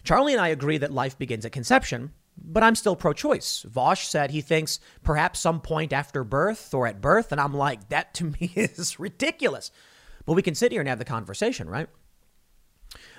Charlie and I agree that life begins at conception, but I'm still pro choice. Vaush said he thinks perhaps some point after birth or at birth. And I'm like, that to me is ridiculous. But we can sit here and have the conversation, right?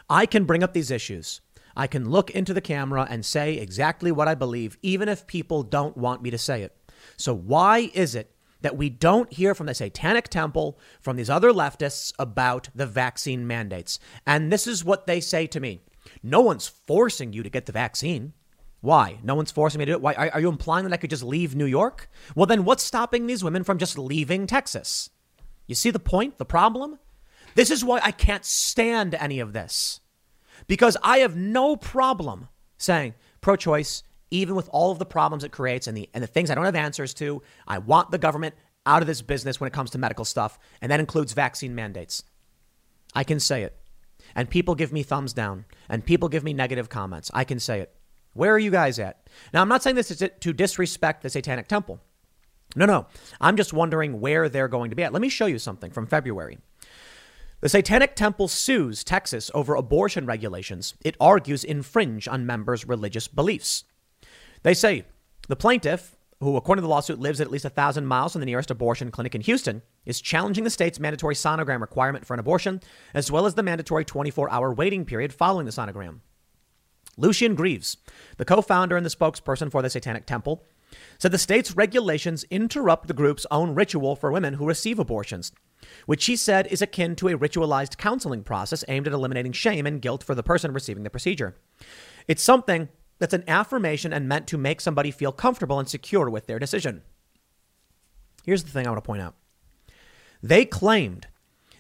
I can bring up these issues. I can look into the camera and say exactly what I believe, even if people don't want me to say it. So, why is it that we don't hear from the Satanic Temple, from these other leftists about the vaccine mandates? And this is what they say to me no one's forcing you to get the vaccine. Why? No one's forcing me to do it. Why? Are, are, you implying that I could just leave New York? Well, then what's stopping these women from just leaving Texas? You see the point, the problem? This is why I can't stand any of this. Because I have no problem saying pro choice, even with all of the problems it creates and the, and the things I don't have answers to. I want the government out of this business when it comes to medical stuff, and that includes vaccine mandates. I can say it. And people give me thumbs down, and people give me negative comments. I can say it. Where are you guys at? Now, I'm not saying this is to disrespect the Satanic Temple. No, no. I'm just wondering where they're going to be at. Let me show you something from February. The Satanic Temple sues Texas over abortion regulations it argues infringe on members' religious beliefs. They say the plaintiff, who according to the lawsuit lives at at least a thousand miles from the nearest abortion clinic in Houston, is challenging the state's mandatory sonogram requirement for an abortion, as well as the mandatory 24 hour waiting period following the sonogram. Lucien Greaves, the co founder and the spokesperson for the Satanic Temple, said the state's regulations interrupt the group's own ritual for women who receive abortions, which he said is akin to a ritualized counseling process aimed at eliminating shame and guilt for the person receiving the procedure. It's something that's an affirmation and meant to make somebody feel comfortable and secure with their decision. Here's the thing I want to point out they claimed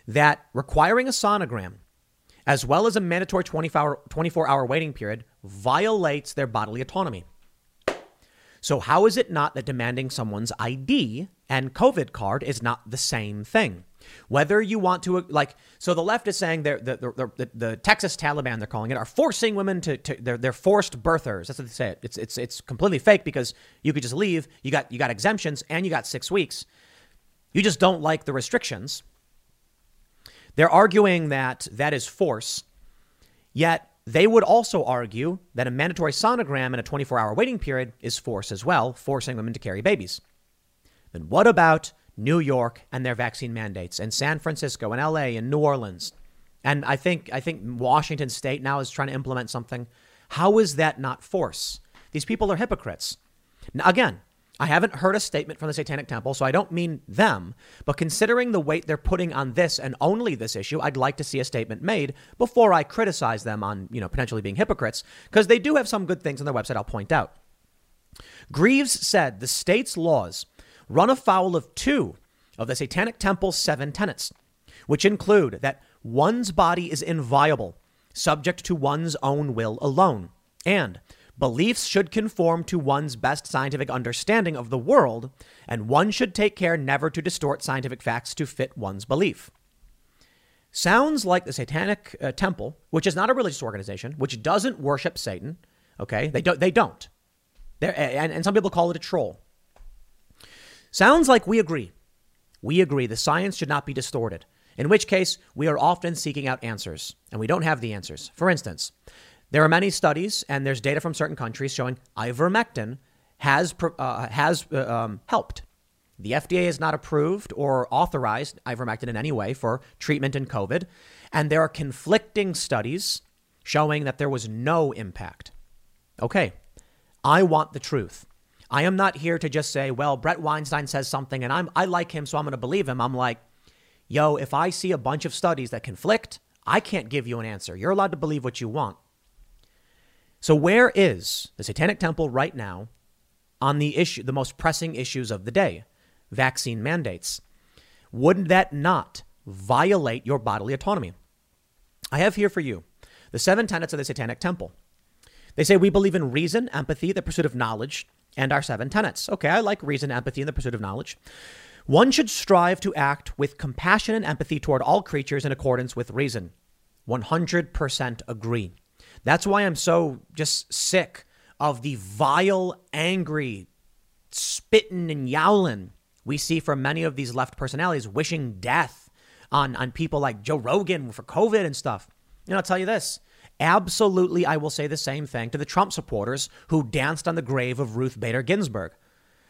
that requiring a sonogram as well as a mandatory 24 hour waiting period, violates their bodily autonomy. So, how is it not that demanding someone's ID and COVID card is not the same thing? Whether you want to, like, so the left is saying they're, the, the, the, the Texas Taliban, they're calling it, are forcing women to, to they're, they're forced birthers. That's what they say. It's, it's, it's completely fake because you could just leave. You got, you got exemptions and you got six weeks. You just don't like the restrictions. They're arguing that that is force, yet they would also argue that a mandatory sonogram and a 24 hour waiting period is force as well, forcing women to carry babies. Then what about New York and their vaccine mandates, and San Francisco and LA and New Orleans? And I think I think Washington State now is trying to implement something. How is that not force? These people are hypocrites. Now, again, I haven't heard a statement from the Satanic Temple, so I don't mean them, but considering the weight they're putting on this and only this issue, I'd like to see a statement made before I criticize them on, you know, potentially being hypocrites, because they do have some good things on their website I'll point out. Greaves said the state's laws run afoul of two of the Satanic Temple's seven tenets, which include that one's body is inviolable, subject to one's own will alone, and Beliefs should conform to one's best scientific understanding of the world, and one should take care never to distort scientific facts to fit one's belief. Sounds like the Satanic uh, Temple, which is not a religious organization, which doesn't worship Satan. Okay, they don't. They don't. And, and some people call it a troll. Sounds like we agree. We agree the science should not be distorted, in which case we are often seeking out answers, and we don't have the answers. For instance, there are many studies, and there's data from certain countries showing ivermectin has, uh, has uh, um, helped. The FDA has not approved or authorized ivermectin in any way for treatment in COVID, and there are conflicting studies showing that there was no impact. Okay, I want the truth. I am not here to just say, well, Bret Weinstein says something and I'm I like him, so I'm going to believe him. I'm like, yo, if I see a bunch of studies that conflict, I can't give you an answer. You're allowed to believe what you want. So where is the Satanic Temple right now on the issue, the most pressing issues of the day, vaccine mandates? Wouldn't that not violate your bodily autonomy? I have here for you the seven tenets of the Satanic Temple. They say we believe in reason, empathy, the pursuit of knowledge, and our seven tenets. Okay, I like reason, empathy, and the pursuit of knowledge. One should strive to act with compassion and empathy toward all creatures in accordance with reason. 100% agree. That's why I'm so just sick of the vile, angry, spitting and yowling we see from many of these left personalities wishing death on, on people like Joe Rogan for COVID and stuff. Know, I'll tell you this Absolutely, I will say the same thing to the Trump supporters who danced on the grave of Ruth Bader Ginsburg.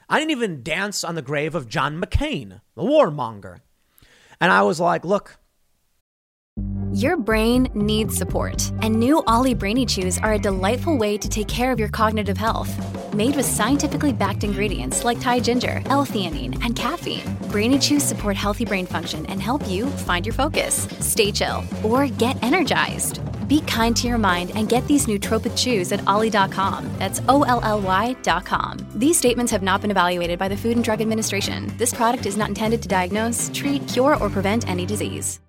I didn't even dance on the grave of John McCain, the warmonger. And I was like, look. Your brain needs support, and new OLLY Brainy Chews are a delightful way to take care of your cognitive health. Made with scientifically backed ingredients like Thai ginger, L-theanine, and caffeine, Brainy Chews support healthy brain function and help you find your focus, stay chill, or get energized. Be kind to your mind and get these nootropic chews at olly.com. That's O L L Y.com. These statements have not been evaluated by the Food and Drug Administration. This product is not intended to diagnose, treat, cure, or prevent any disease.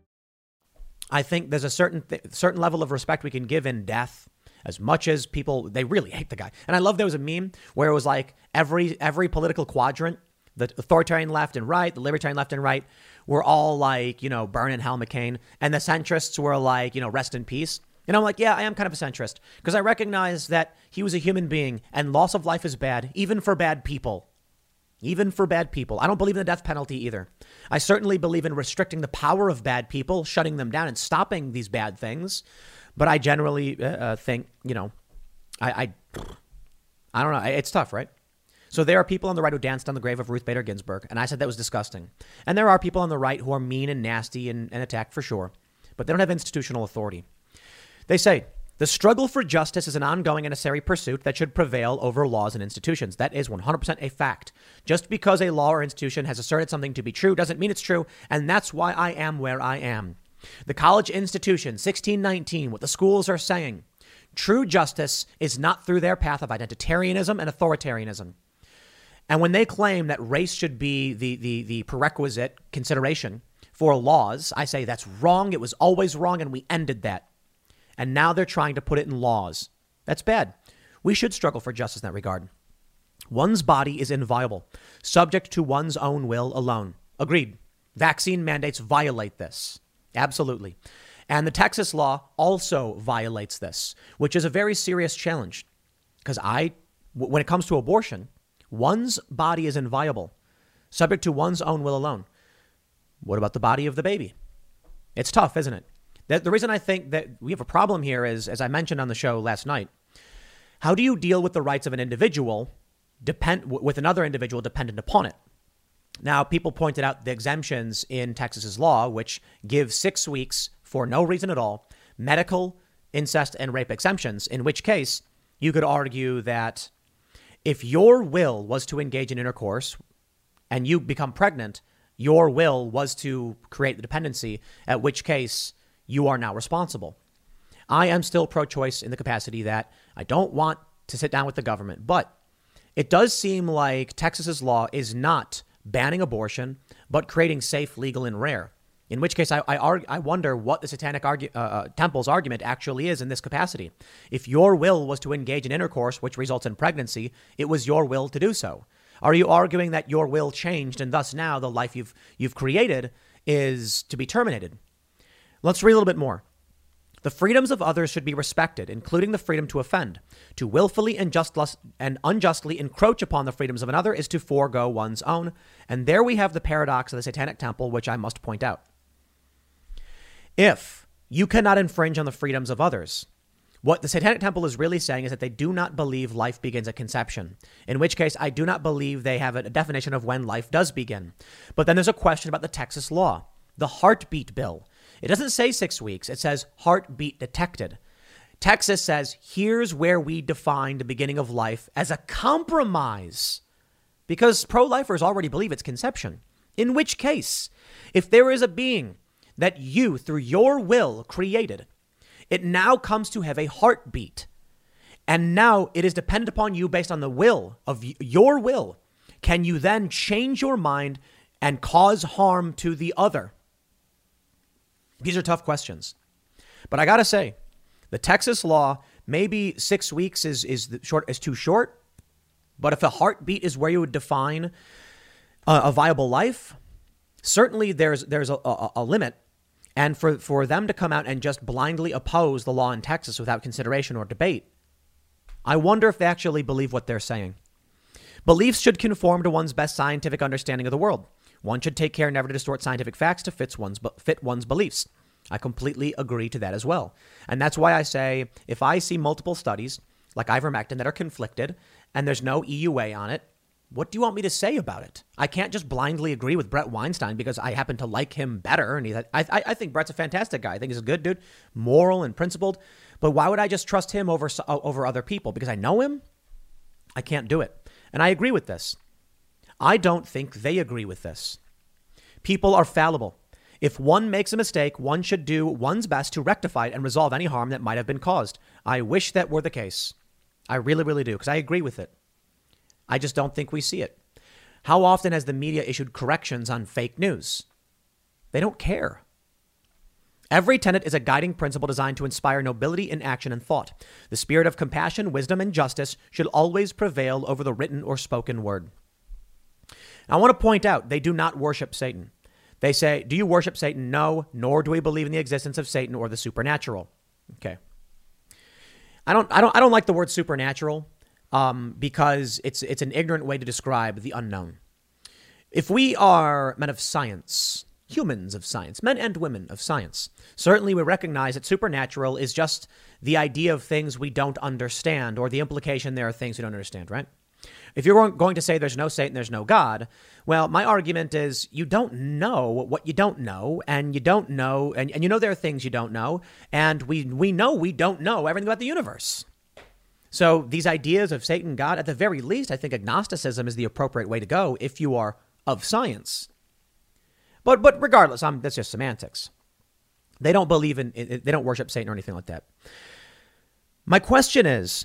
I think there's a certain th- certain level of respect we can give in death. As much as people, they really hate the guy, and I love there was a meme where it was like every every political quadrant, the authoritarian left and right, the libertarian left and right, were all like you know burn in hell McCain, and the centrists were like you know rest in peace. And I'm like, yeah, I am kind of a centrist because I recognize that he was a human being and loss of life is bad, even for bad people. Even for bad people. I don't believe in the death penalty either. I certainly believe in restricting the power of bad people, shutting them down, and stopping these bad things. But I generally uh, uh think, you know, I, I, I don't know. It's tough, right? So there are people on the right who danced on the grave of Ruth Bader Ginsburg, and I said that was disgusting. And there are people on the right who are mean and nasty and, and attack for sure, but they don't have institutional authority. They say the struggle for justice is an ongoing and necessary pursuit that should prevail over laws and institutions. That is 100% a fact. Just because a law or institution has asserted something to be true doesn't mean it's true, and that's why I am where I am. The college institution, 1619, what the schools are saying. True justice is not through their path of identitarianism and authoritarianism. And when they claim that race should be the, the, the prerequisite consideration for laws, I say that's wrong. It was always wrong, and we ended that and now they're trying to put it in laws. That's bad. We should struggle for justice in that regard. One's body is inviolable, subject to one's own will alone. Agreed. Vaccine mandates violate this. Absolutely. And the Texas law also violates this, which is a very serious challenge. Because I, when it comes to abortion, one's body is inviolable, subject to one's own will alone. What about the body of the baby? It's tough, isn't it? The, the reason I think that we have a problem here is, as I mentioned on the show last night, how do you deal with the rights of an individual depend with another individual dependent upon it? Now, people pointed out the exemptions in Texas's law, which give six weeks for no reason at all, medical, incest, and rape exemptions, in which case you could argue that if your will was to engage in intercourse and you become pregnant, your will was to create the dependency, at which case you are now responsible. I am still pro choice in the capacity that I don't want to sit down with the government, but it does seem like Texas's law is not banning abortion, but creating safe, legal, and rare. In which case, I, I, argue, I wonder what the Satanic argu- uh, uh, Temple's argument actually is in this capacity. If your will was to engage in intercourse, which results in pregnancy, it was your will to do so. Are you arguing that your will changed and thus now the life you've, you've created is to be terminated? Let's read a little bit more. The freedoms of others should be respected, including the freedom to offend. To willfully and, and unjustly encroach upon the freedoms of another is to forego one's own. And there we have the paradox of the Satanic Temple, which I must point out. If you cannot infringe on the freedoms of others, what the Satanic Temple is really saying is that they do not believe life begins at conception, in which case I do not believe they have a definition of when life does begin. But then there's a question about the Texas law, the heartbeat bill. It doesn't say six weeks, it says heartbeat detected. Texas says here's where we define the beginning of life as a compromise because pro lifers already believe it's conception. In which case, if there is a being that you, through your will, created, it now comes to have a heartbeat. And now it is dependent upon you based on the will of your will. Can you then change your mind and cause harm to the other? These are tough questions. But I got to say, the Texas law, maybe six weeks is, is, short, is too short. But if a heartbeat is where you would define a, a viable life, certainly there's, there's a, a, a limit. And for, for them to come out and just blindly oppose the law in Texas without consideration or debate, I wonder if they actually believe what they're saying. Beliefs should conform to one's best scientific understanding of the world. One should take care never to distort scientific facts to fit one's, fit one's beliefs. I completely agree to that as well. And that's why I say if I see multiple studies like ivermectin that are conflicted and there's no EUA on it, what do you want me to say about it? I can't just blindly agree with Bret Weinstein because I happen to like him better. And he, I, I, I think Bret's a fantastic guy. I think he's a good dude, moral and principled. But why would I just trust him over, over other people? Because I know him? I can't do it. And I agree with this. I don't think they agree with this. People are fallible. If one makes a mistake, one should do one's best to rectify it and resolve any harm that might have been caused. I wish that were the case. I really, really do, because I agree with it. I just don't think we see it. How often has the media issued corrections on fake news? They don't care. Every tenet is a guiding principle designed to inspire nobility in action and thought. The spirit of compassion, wisdom, and justice should always prevail over the written or spoken word. I want to point out they do not worship Satan. They say, Do you worship Satan? No, nor do we believe in the existence of Satan or the supernatural. Okay. I don't, I don't, I don't like the word supernatural um, because it's, it's an ignorant way to describe the unknown. If we are men of science, humans of science, men and women of science, certainly we recognize that supernatural is just the idea of things we don't understand or the implication there are things we don't understand, right? If you're going to say there's no Satan, there's no God, well, my argument is you don't know what you don't know, and you don't know, and, and you know there are things you don't know, and we, we know we don't know everything about the universe. So these ideas of Satan, God, at the very least, I think agnosticism is the appropriate way to go if you are of science. But but regardless, I'm, that's just semantics. They don't believe in, they don't worship Satan or anything like that. My question is,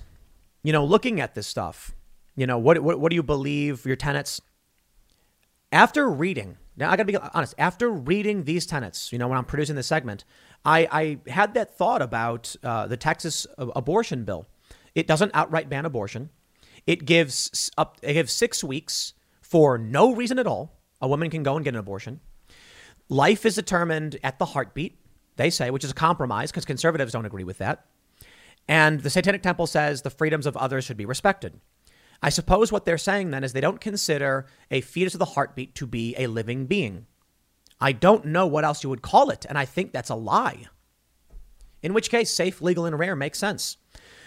you know, looking at this stuff, you know, what, what, what do you believe your tenets? After reading, now I gotta be honest, after reading these tenets, you know, when I'm producing this segment, I, I had that thought about uh, the Texas abortion bill. It doesn't outright ban abortion. It gives up, it gives six weeks for no reason at all. A woman can go and get an abortion. Life is determined at the heartbeat, they say, which is a compromise because conservatives don't agree with that. And the Satanic Temple says the freedoms of others should be respected. I suppose what they're saying then is they don't consider a fetus of the heartbeat to be a living being. I don't know what else you would call it, and I think that's a lie. In which case, safe, legal, and rare makes sense.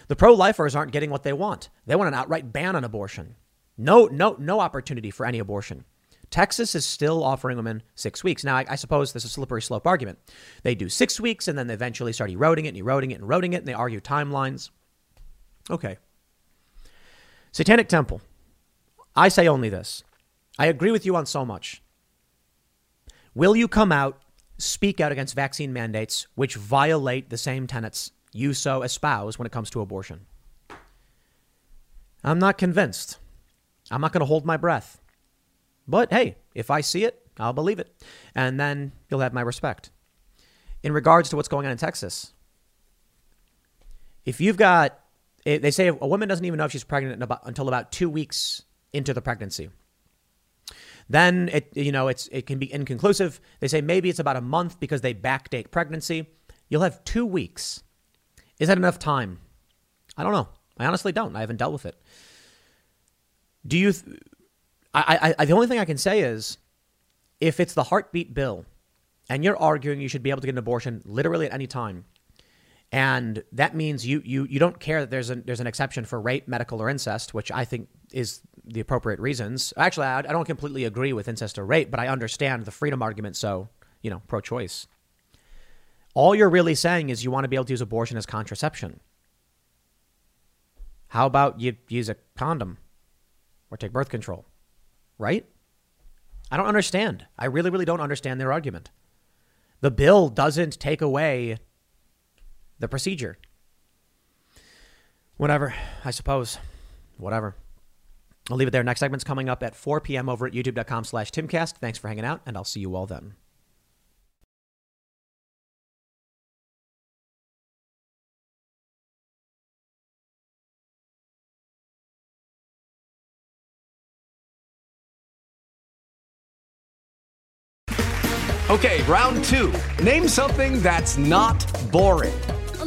The pro lifers aren't getting what they want. They want an outright ban on abortion. No, no, no opportunity for any abortion. Texas is still offering women six weeks. Now, I, I, suppose this is a slippery slope argument. They do six weeks and then they eventually start eroding it and eroding it and eroding it, and they argue timelines. Okay. Satanic Temple. I say only this. I agree with you on so much. Will you come out, speak out against vaccine mandates which violate the same tenets you so espouse when it comes to abortion? I'm not convinced. I'm not going to hold my breath. But hey, if I see it, I'll believe it. And then you'll have my respect. In regards to what's going on in Texas, if you've got it, they say a woman doesn't even know if she's pregnant about, until about two weeks into the pregnancy. Then it, you know, it's it can be inconclusive. They say maybe it's about a month because they backdate pregnancy. You'll have two weeks. Is that enough time? I don't know. I honestly don't. I haven't dealt with it. Do you? Th- I, I, I, the only thing I can say is, if it's the heartbeat bill, and you're arguing you should be able to get an abortion literally at any time, and that means you you you don't care that there's an there's an exception for rape, medical, or incest, which I think is the appropriate reasons. Actually, I, I don't completely agree with incest or rape, but I understand the freedom argument. So you know, pro-choice. All you're really saying is you want to be able to use abortion as contraception. How about you use a condom or take birth control? Right? I don't understand. I really, really don't understand their argument. The bill doesn't take away the procedure. Whatever, I suppose. Whatever. I'll leave it there. Next segment's coming up at 4 p.m. over at youtube.com slash timcast. Thanks for hanging out, and I'll see you all then. Okay, round two. Name something that's not boring.